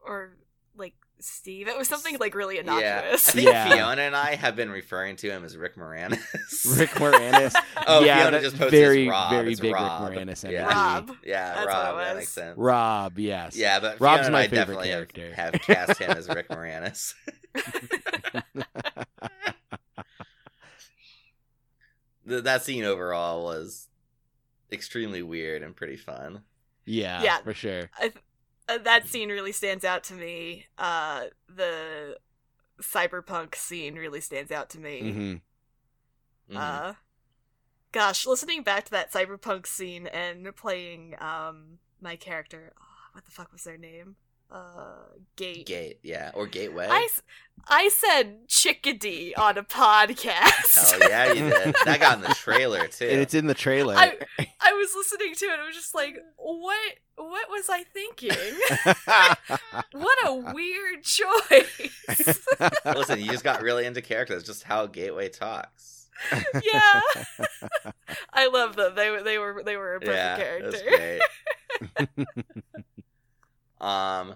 Or like Steve. It was something like really Yeah, I think Yeah. Fiona and I have been referring to him as Rick Moranis. Rick Moranis. oh, yeah, Fiona just posted very, Rob. very It's big Rob. Rick Moranis energy. Yeah. Rob. Yeah, That's Rob. That makes sense. Rob, yes. Yeah, but Rob's Fiona and my I favorite definitely have, character. have cast him as Rick Moranis. Th- that scene overall was extremely weird and pretty fun. yeah, Yeah. for sure. uh, that scene really stands out to me. Uh, the cyberpunk scene really stands out to me. hmm Mhm. Uh, gosh, listening back to that cyberpunk scene and playing um my character, oh, what the fuck was their name? Uh, Gate. Gate, yeah, or Gateway. I, I said chickadee on a podcast. Hell yeah, you did. That got in the trailer too. And it's in the trailer. I I was listening to it. I was just like, what? What was I thinking? what a weird choice. Listen, you just got really into characters. Just how Gateway talks. yeah, I love them. They were they were they were a perfect yeah, character. Um,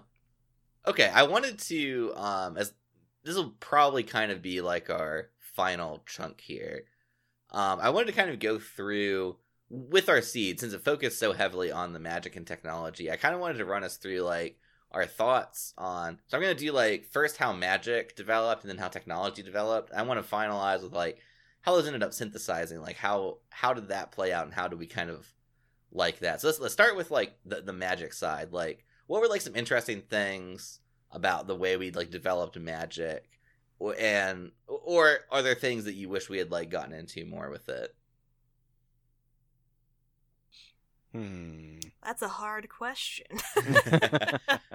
okay, I wanted to um as this will probably kind of be like our final chunk here. Um, I wanted to kind of go through with our seed since it focused so heavily on the magic and technology. I kind of wanted to run us through like our thoughts on. So I'm gonna do like first how magic developed and then how technology developed. I want to finalize with like how those ended up synthesizing. Like how how did that play out and how do we kind of like that? So let's let's start with like the the magic side. Like what were like some interesting things about the way we like developed magic, and or are there things that you wish we had like gotten into more with it? Hmm. That's a hard question.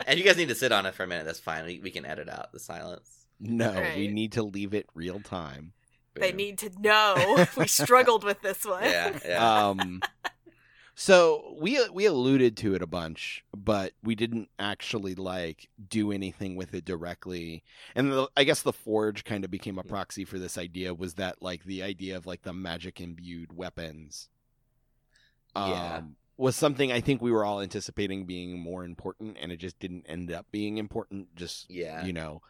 and you guys need to sit on it for a minute. That's fine. We, we can edit out the silence. No, we need to leave it real time. they Boom. need to know. we struggled with this one. Yeah, yeah. Um, so we we alluded to it a bunch, but we didn't actually like do anything with it directly. And the, I guess the forge kind of became a proxy for this idea. Was that like the idea of like the magic imbued weapons? Yeah. Um, was something I think we were all anticipating being more important, and it just didn't end up being important. Just yeah. you know,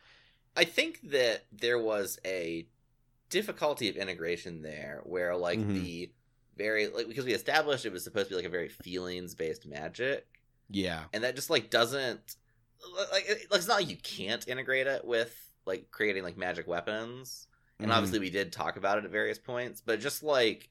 I think that there was a difficulty of integration there where like Mhm. the very like because we established it was supposed to be like a very feelings based magic. Yeah, and that just like doesn't like it- it's not like you can't integrate it with like creating like magic weapons. And Mhm. obviously we did talk about it at various points but just like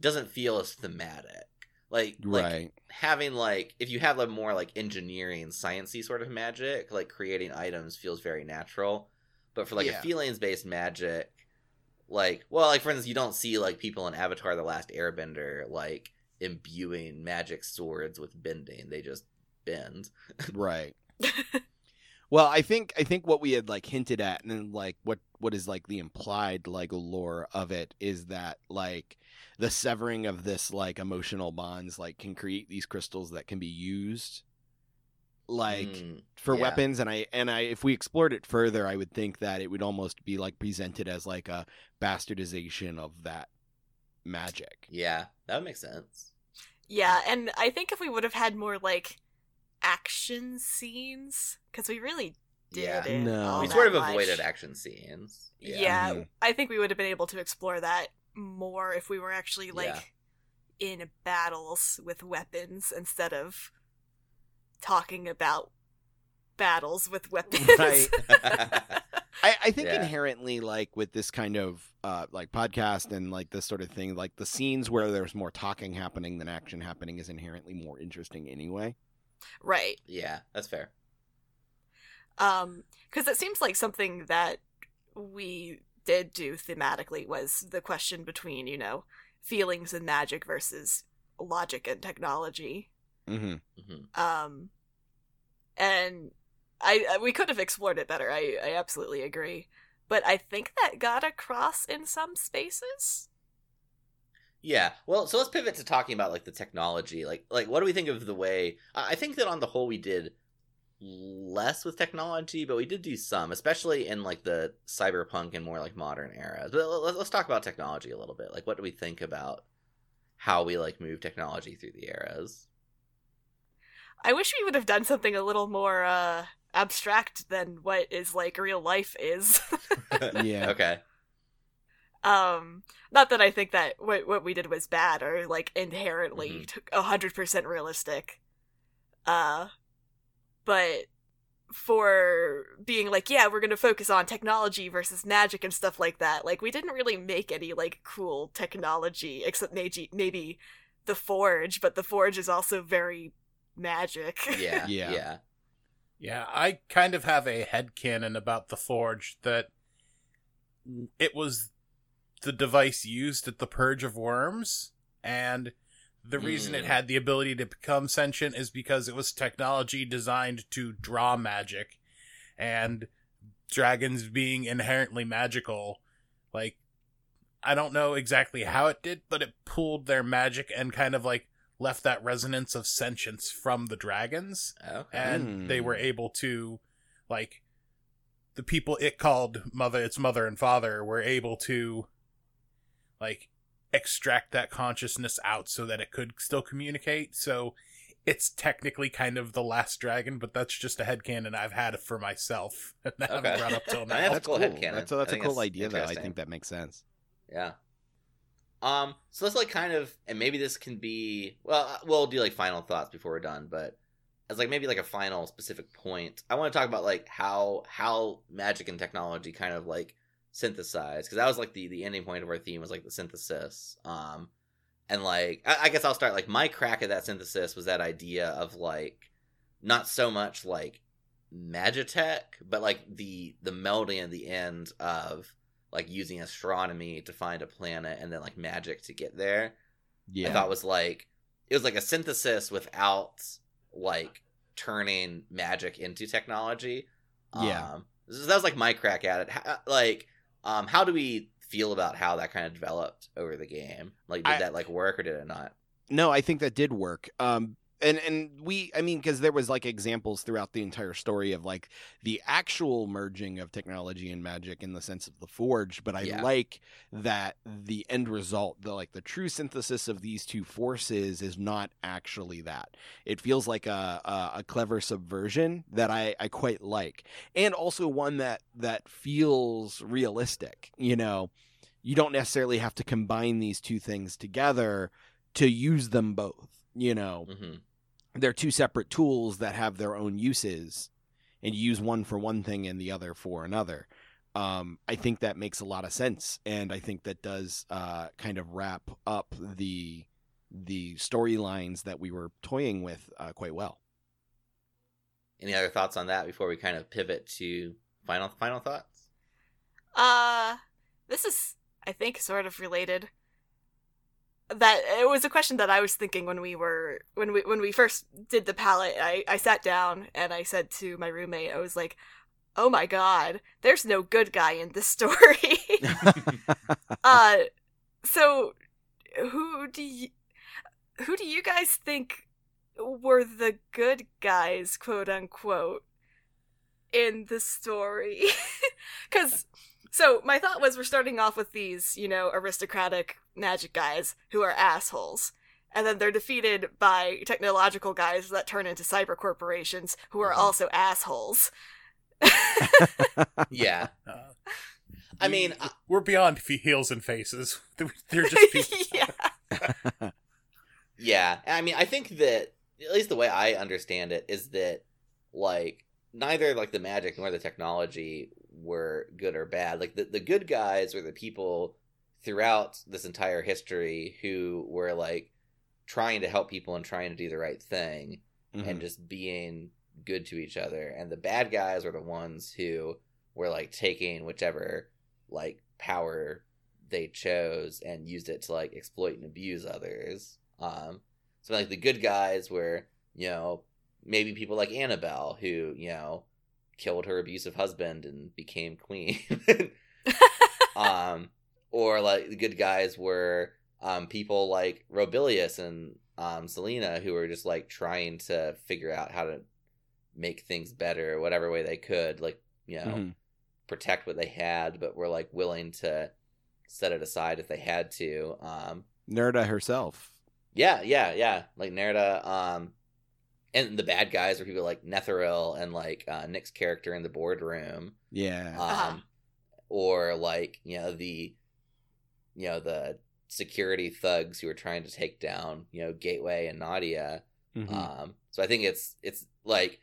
doesn't feel as thematic. Like like right, having like if you have a more like engineering sciency sort of magic like creating items feels very natural. But for like Yeah. a feelings based magic like well like for instance you don't see like people in Avatar the Last Airbender like imbuing magic swords with bending they just bend right. Well, I think I think what we had like hinted at, and then like what what is like the implied like lore of it is that like the severing of this like emotional bonds like can create these crystals that can be used like Mm, for yeah. weapons and i and i if we explored it further i would think that it would almost be like presented as like a bastardization of that magic yeah that would make sense Yeah, and I think if we would have had more like action scenes, because we really yeah didn't. No. we sort of much. avoided action scenes Yeah, Mhm. I think we would have been able to explore that more if we were actually like in battles with weapons instead of talking about battles with weapons. Right. I, I think Yeah. inherently, like with this kind of uh, like podcast and like this sort of thing, like the scenes where there's more talking happening than action happening is inherently more interesting anyway. right. yeah that's fair Um, because it seems like something that we did do thematically was the question between, you know, feelings and magic versus logic and technology. Mm-hmm. hmm Um, and I, I we could have explored it better. I I absolutely agree. But I think that got across in some spaces. Yeah. Well, so let's pivot to talking about like the technology. Like like what do we think of the way I I think that on the whole we did less with technology, but we did do some, especially in like the cyberpunk and more like modern eras. But let- let's talk about technology a little bit. Like what do we think about how we like move technology through the eras? I wish we would have done something a little more uh abstract than what is like real life is. Yeah. Okay. um not that I think that what what we did was bad or like inherently Mhm. t- a hundred percent realistic. Uh but for being like, yeah, we're gonna focus on technology versus magic and stuff like that, like we didn't really make any like cool technology except maybe maybe the forge, but the forge is also very magic. Yeah. Yeah. Yeah. Yeah, I kind of have a head headcanon about the Forge that it was the device used at the Purge of Worms, and the reason it Mm. had the ability to become sentient is because it was technology designed to draw magic, and dragons being inherently magical, like, I don't know exactly how it did, but it pulled their magic and kind of like left that resonance of sentience from the dragons Okay. and they Hmm. were able to like the people it called mother its mother and father were able to like extract that consciousness out so that it could still communicate so it's technically kind of the last dragon but that's just a headcanon i've had for myself and I haven't Okay. brought up till now mean, That's That's cool cool. headcanon. That's a, I that's a cool that's idea, though. I think that makes sense. Yeah. Um. So let's like kind of, and maybe this can be. Well, uh, we'll do like final thoughts before we're done, but as like maybe like a final specific point, I want to talk about like how how magic and technology kind of like synthesize because that was like the the ending point of our theme was like the synthesis. Um, and like I, I guess I'll start like my crack at that synthesis was that idea of like not so much like magitech, but like the the melding at the end of like using astronomy to find a planet and then like magic to get there. Yeah. I thought was like it was like a synthesis without like turning magic into technology. Yeah. Um, so that was like my crack at it. How, like, um, how do we feel about how that kind of developed over the game? Like, did I- that like work or did it not? No, I think that did work. Um, and and we, I mean, because there was like examples throughout the entire story of like the actual merging of technology and magic in the sense of the forge. But I Yeah. like that the end result, the like the true synthesis of these two forces, is not actually that. It feels like a a, a clever subversion that I I quite like, and also one that that feels realistic. You know, you don't necessarily have to combine these two things together to use them both. You know, hmm they're two separate tools that have their own uses, and you use one for one thing and the other for another. Um, I think that makes a lot of sense, and I think that does uh, kind of wrap up the the storylines that we were toying with uh, quite well. Any other thoughts on that before we kind of pivot to final final thoughts? Uh this is I think sort of related. That it was a question that I was thinking when we were when we when we first did the palette. I I sat down and I said to my roommate, I was like, "Oh my god, there's no good guy in this story." uh, so who do you who do you guys think were the good guys, quote unquote, in the story? Because so my thought was we're starting off with these, you know, aristocratic magic guys who are assholes. And then they're defeated by technological guys that turn into cyber corporations who are Mhm. also assholes. Yeah. Uh, I mean, I- we're beyond f- heels and faces. They're just people. yeah. Yeah, I mean, I think that at least the way I understand it is that like neither like the magic nor the technology were good or bad. Like the the good guys were the people throughout this entire history who were like trying to help people and trying to do the right thing Mm-hmm. and just being good to each other. And the bad guys were the ones who were like taking whichever like power they chose and used it to like exploit and abuse others. Um, so like the good guys were, you know, maybe people like Annabelle who, you know, killed her abusive husband and became queen. um, or like the good guys were um people like Robilius and um Selena who were just like trying to figure out how to make things better whatever way they could, like, you know, Mhm. protect what they had, but were like willing to set it aside if they had to. Um Nerda herself. yeah, yeah, yeah. Like Nerda, um and the bad guys were people like Netheril and like uh, Nick's character in the boardroom. Yeah. Um Uh-huh. or like, you know, the you know, the security thugs who were trying to take down, you know, Gateway and Nadia. Mhm. Um, so I think it's it's like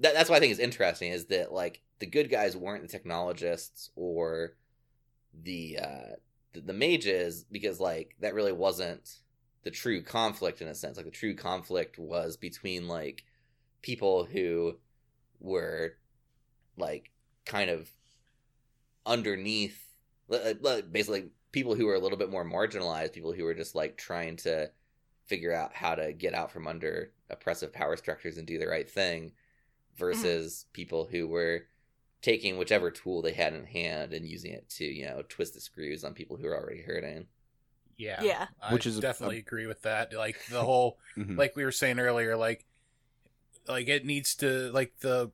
that, that's why I think is interesting is that like the good guys weren't the technologists or the uh the, the mages because like that really wasn't the true conflict in a sense. Like the true conflict was between like people who were like kind of underneath basically people who were a little bit more marginalized, people who were just like trying to figure out how to get out from under oppressive power structures and do the right thing mm-hmm. versus people who were taking whichever tool they had in hand and using it to, you know, twist the screws on people who are already hurting. Yeah, Yeah. I Which is a- definitely agree with that. Like the whole, Mhm. like we were saying earlier, like like it needs to like the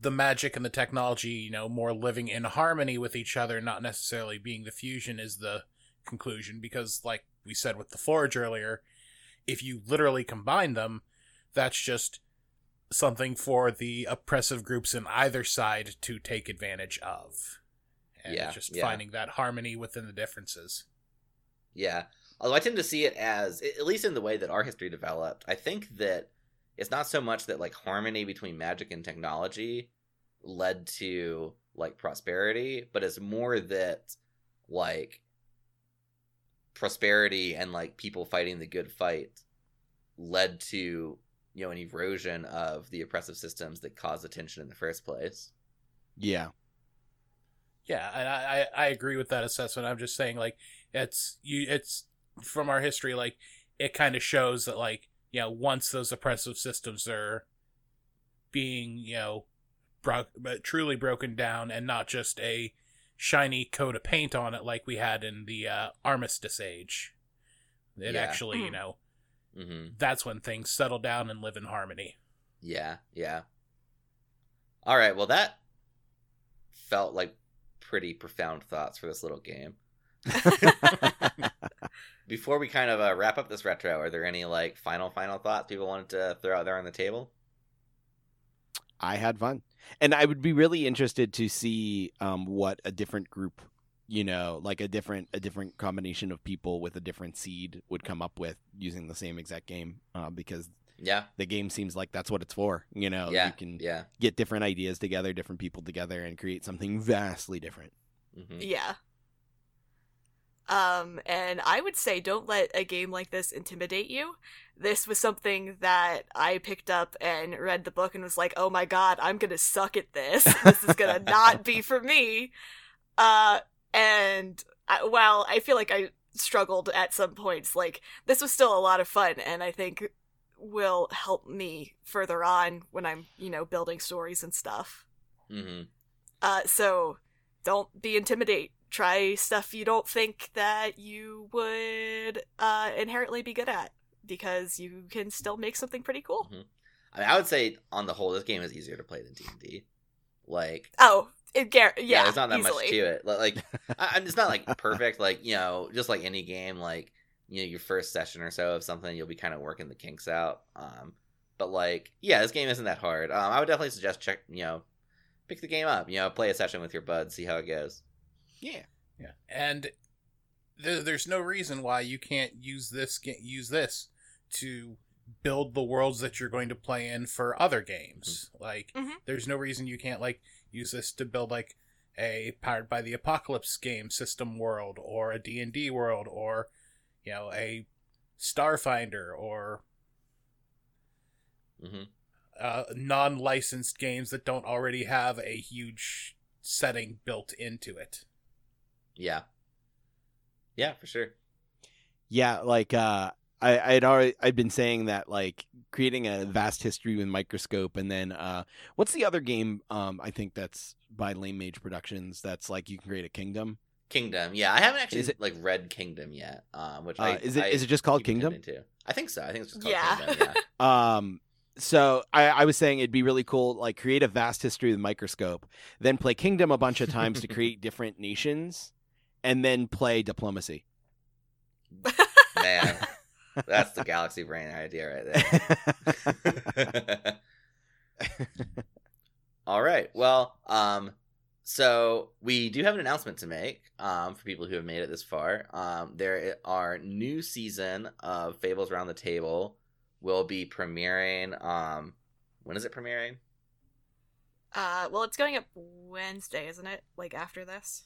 the magic and the technology, you know, more living in harmony with each other, not necessarily being the fusion is the conclusion. Because like we said with the forge earlier, if you literally combine them, that's just something for the oppressive groups in either side to take advantage of. And Yeah, just yeah. finding that harmony within the differences. Yeah. Although I tend to see it as, at least in the way that our history developed, I think that it's not so much that like harmony between magic and technology led to like prosperity, but it's more that like prosperity and like people fighting the good fight led to you know an erosion of the oppressive systems that caused the tension in the first place. Yeah. Yeah, and I, I I agree with that assessment. I'm just saying like it's you it's from our history like it kind of shows that like you know once those oppressive systems are being you know bro- but truly broken down and not just a shiny coat of paint on it like we had in the uh, armistice age it Yeah. actually you Mhm. know hmm that's when things settle down and live in harmony Yeah, yeah. All right, well that felt like pretty profound thoughts for this little game. Before we kind of uh, wrap up this retro, are there any like final final thoughts people wanted to throw out there on the table? I had fun. And I would be really interested to see um, what a different group, you know, like a different a different combination of people with a different seed would come up with using the same exact game uh, because Yeah, the game seems like that's what it's for. You know, yeah, you can yeah. get different ideas together, different people together, and create something vastly different. hmm Yeah. Um, and I would say don't let a game like this intimidate you. This was something that I picked up and read the book and was like, oh my god, I'm gonna suck at this. This is gonna not be for me. Uh, and I, while I feel like I struggled at some points, like this was still a lot of fun, and I think will help me further on when I'm, you know, building stories and stuff. hmm Uh, so don't be intimidate. Try stuff you don't think that you would uh, inherently be good at because you can still make something pretty cool. I mean, I would say on the whole, this game is easier to play than D and D. Like, Oh, it, gar- yeah, yeah, there's not that easily. much to it. Like, I, it's not like perfect. Like, you know, just like any game, like you know, your first session or so of something, you'll be kind of working the kinks out. Um, but like, yeah, this game isn't that hard. Um, I would definitely suggest check, you know, pick the game up. You know, play a session with your buds, see how it goes. Yeah. Yeah, and there, there's no reason why you can't use this ga- use this to build the worlds that you're going to play in for other games. Like, Mhm. there's no reason you can't like use this to build like a powered by the apocalypse game system world or a D&D world or you know a Starfinder or hmm uh, non-licensed games that don't already have a huge setting built into it. Yeah, yeah, for sure. Yeah, like uh I I'd already I'd been saying that like creating a vast history with microscope and then uh what's the other game um I think that's by Lame Mage Productions that's like you can create a kingdom. Kingdom. Yeah, I haven't actually Is it- like read Kingdom yet. Um, which Uh, I is it I is it just called Kingdom? intending. I think so. I think it's just called Yeah. Kingdom. Yeah. Um so I, I was saying it'd be really cool like create a vast history with microscope, then play Kingdom a bunch of times to create different nations, and then play diplomacy. Man, that's the galaxy brain idea right there. All right. Well, um, so we do have an announcement to make um, for people who have made it this far. Um, there are new season of Fables Around the Table will be premiering. Um, when is it premiering? Uh, well, it's going up Wednesday, isn't it? Like after this.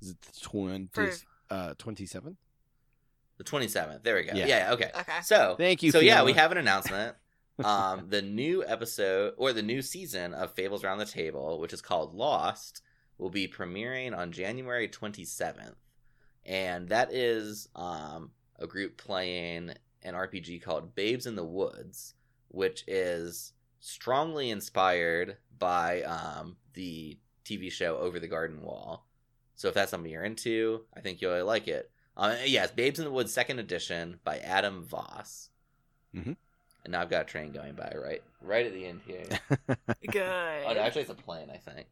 Is it the 20, For uh, 27th? The twenty seventh. There we go. Yeah. Yeah. okay. okay. So Thank you, So yeah, we have an announcement. um, the new episode or the new season of Fables Around the Table, which is called Lost, will be premiering on January 27th. And that is um, a group playing an RPG called Babes in the Woods, which is strongly inspired by um, the TV show Over the Garden Wall. So if that's something you're into, I think you'll really like it. Uh, yes, Babes in the Woods second edition by Adam Voss. Mhm. And now I've got a train going by right right at the end here. Good. Oh, no, actually, it's a plane, I think.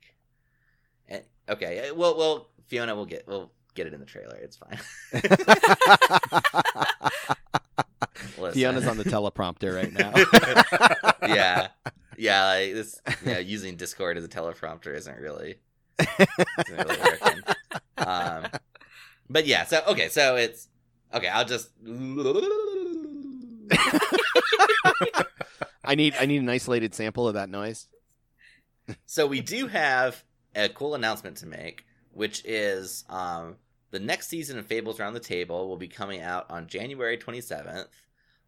And, okay, well, well, Fiona will get we'll get it in the trailer. It's fine. Fiona's on the teleprompter right now. yeah, yeah. Like this, yeah. Using Discord as a teleprompter isn't really, really working. Um, but yeah. So okay. So it's okay. I'll just. I need I need an isolated sample of that noise. So we do have a cool announcement to make, which is um, the next season of Fables Around the Table will be coming out on January 27th.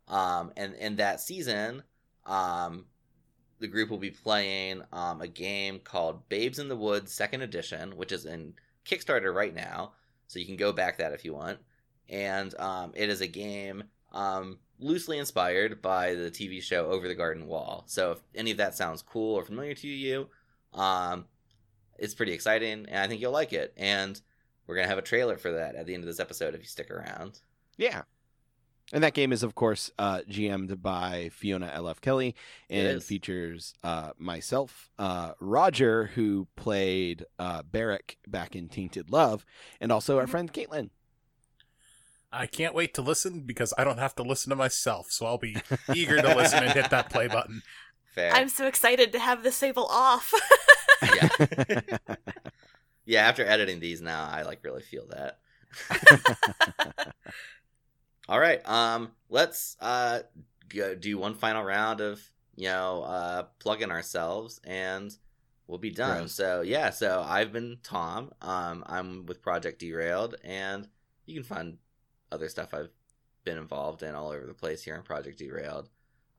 Um, and in that season, um, the group will be playing um, a game called Babes in the Woods Second Edition, which is in Kickstarter right now. So you can go back that if you want. And um, it is a game um, loosely inspired by the TV show Over the Garden Wall. So if any of that sounds cool or familiar to you, um, it's pretty exciting, and I think you'll like it. And we're gonna have a trailer for that at the end of this episode if you stick around. Yeah. And that game is, of course, uh, GM'd by Fiona L.F. Kelly and features uh, myself, uh, Roger, who played uh, Barrick back in Tainted Love, and also our Mhm. friend Caitlin. I can't wait to listen because I don't have to listen to myself, so I'll be eager to listen and hit that play button. Fair. I'm so excited to have the Sable off. yeah. yeah. After editing these now, I like really feel that. All right. Um. Let's uh go do one final round of you know uh plugging ourselves and we'll be done. Gross. So yeah. So I've been Tom. Um. I'm with Project Derailed, and you can find other stuff I've been involved in all over the place here in Project Derailed.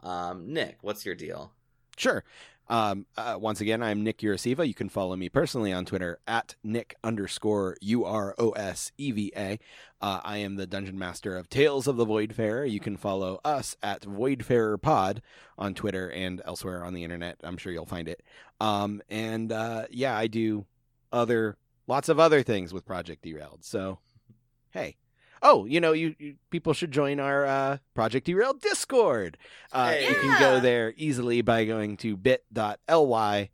Um. Nick, what's your deal? Sure. Um, uh, once again, I'm Nick Urasiva. You can follow me personally on Twitter at Nick underscore U R O S E V A. Uh, I am the Dungeon Master of Tales of the Voidfarer. You can follow us at Voidfarer Pod on Twitter and elsewhere on the internet. I'm sure you'll find it. Um, and uh, yeah, I do other lots of other things with Project Derailed. So, hey. Oh, you know, you, you people should join our uh, Project Derailed Discord. Uh, Hey. You can go there easily by going to bit.ly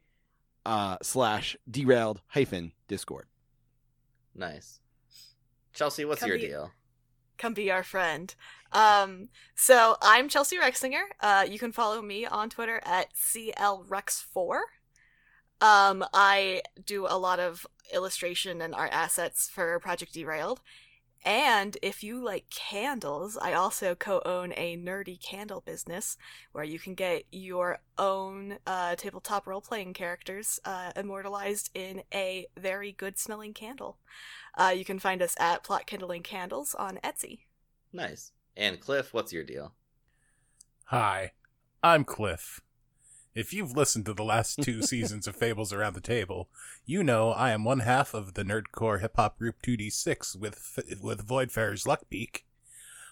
uh, slash derailed hyphen Discord. Nice. Chelsea, what's Come your be- deal? come be our friend. Um, so I'm Chelsea Rexinger. Uh, you can follow me on Twitter at CLRex4. Um, I do a lot of illustration and art assets for Project Derailed. And if you like candles, I also co-own a nerdy candle business where you can get your own uh, tabletop role-playing characters uh, immortalized in a very good-smelling candle. Uh, you can find us at Plot Kindling Candles on Etsy. Nice. And Cliff, what's your deal? Hi, I'm Cliff. If you've listened to the last two seasons of Fables Around the Table, you know I am one half of the nerdcore hip hop group 2D6 with with Voidfarer's Luckbeak.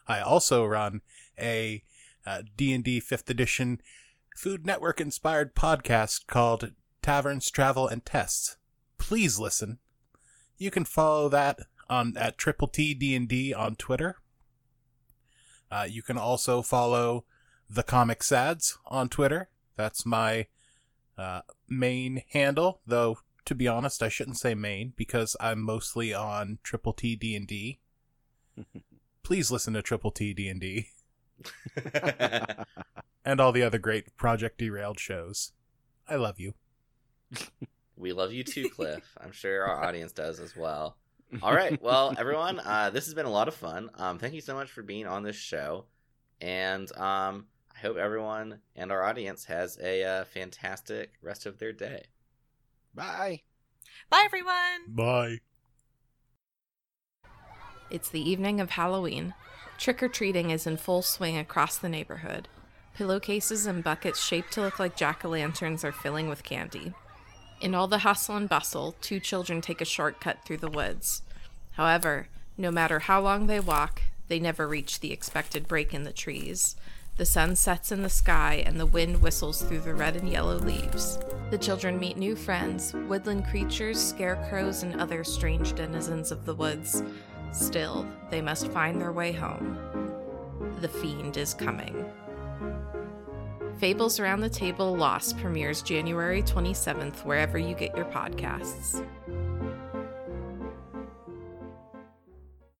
I also run a uh, D&D 5th edition Food Network inspired podcast called Taverns, Travel, and Tests. Please listen. You can follow that on at Triple T D&D on Twitter. Uh, you can also follow the Comic Sads on Twitter. That's my uh, main handle, though. To be honest, I shouldn't say main because I'm mostly on Triple T D and D. Please listen to Triple T D and D and all the other great Project Derailed shows. I love you. we love you too, Cliff. I'm sure our audience does as well. All right. Well, everyone, uh, this has been a lot of fun. Um, thank you so much for being on this show. And um, I hope everyone and our audience has a uh, fantastic rest of their day. Bye. Bye, everyone! Bye. It's the evening of Halloween. Trick or treating is in full swing across the neighborhood. Pillowcases and buckets shaped to look like jack o' lanterns are filling with candy. In all the hustle and bustle, two children take a shortcut through the woods. However, no matter how long they walk, they never reach the expected break in the trees. The sun sets in the sky and the wind whistles through the red and yellow leaves. The children meet new friends woodland creatures, scarecrows, and other strange denizens of the woods. Still, they must find their way home. The Fiend is coming. Fables Around the Table Lost premieres January 27th, wherever you get your podcasts.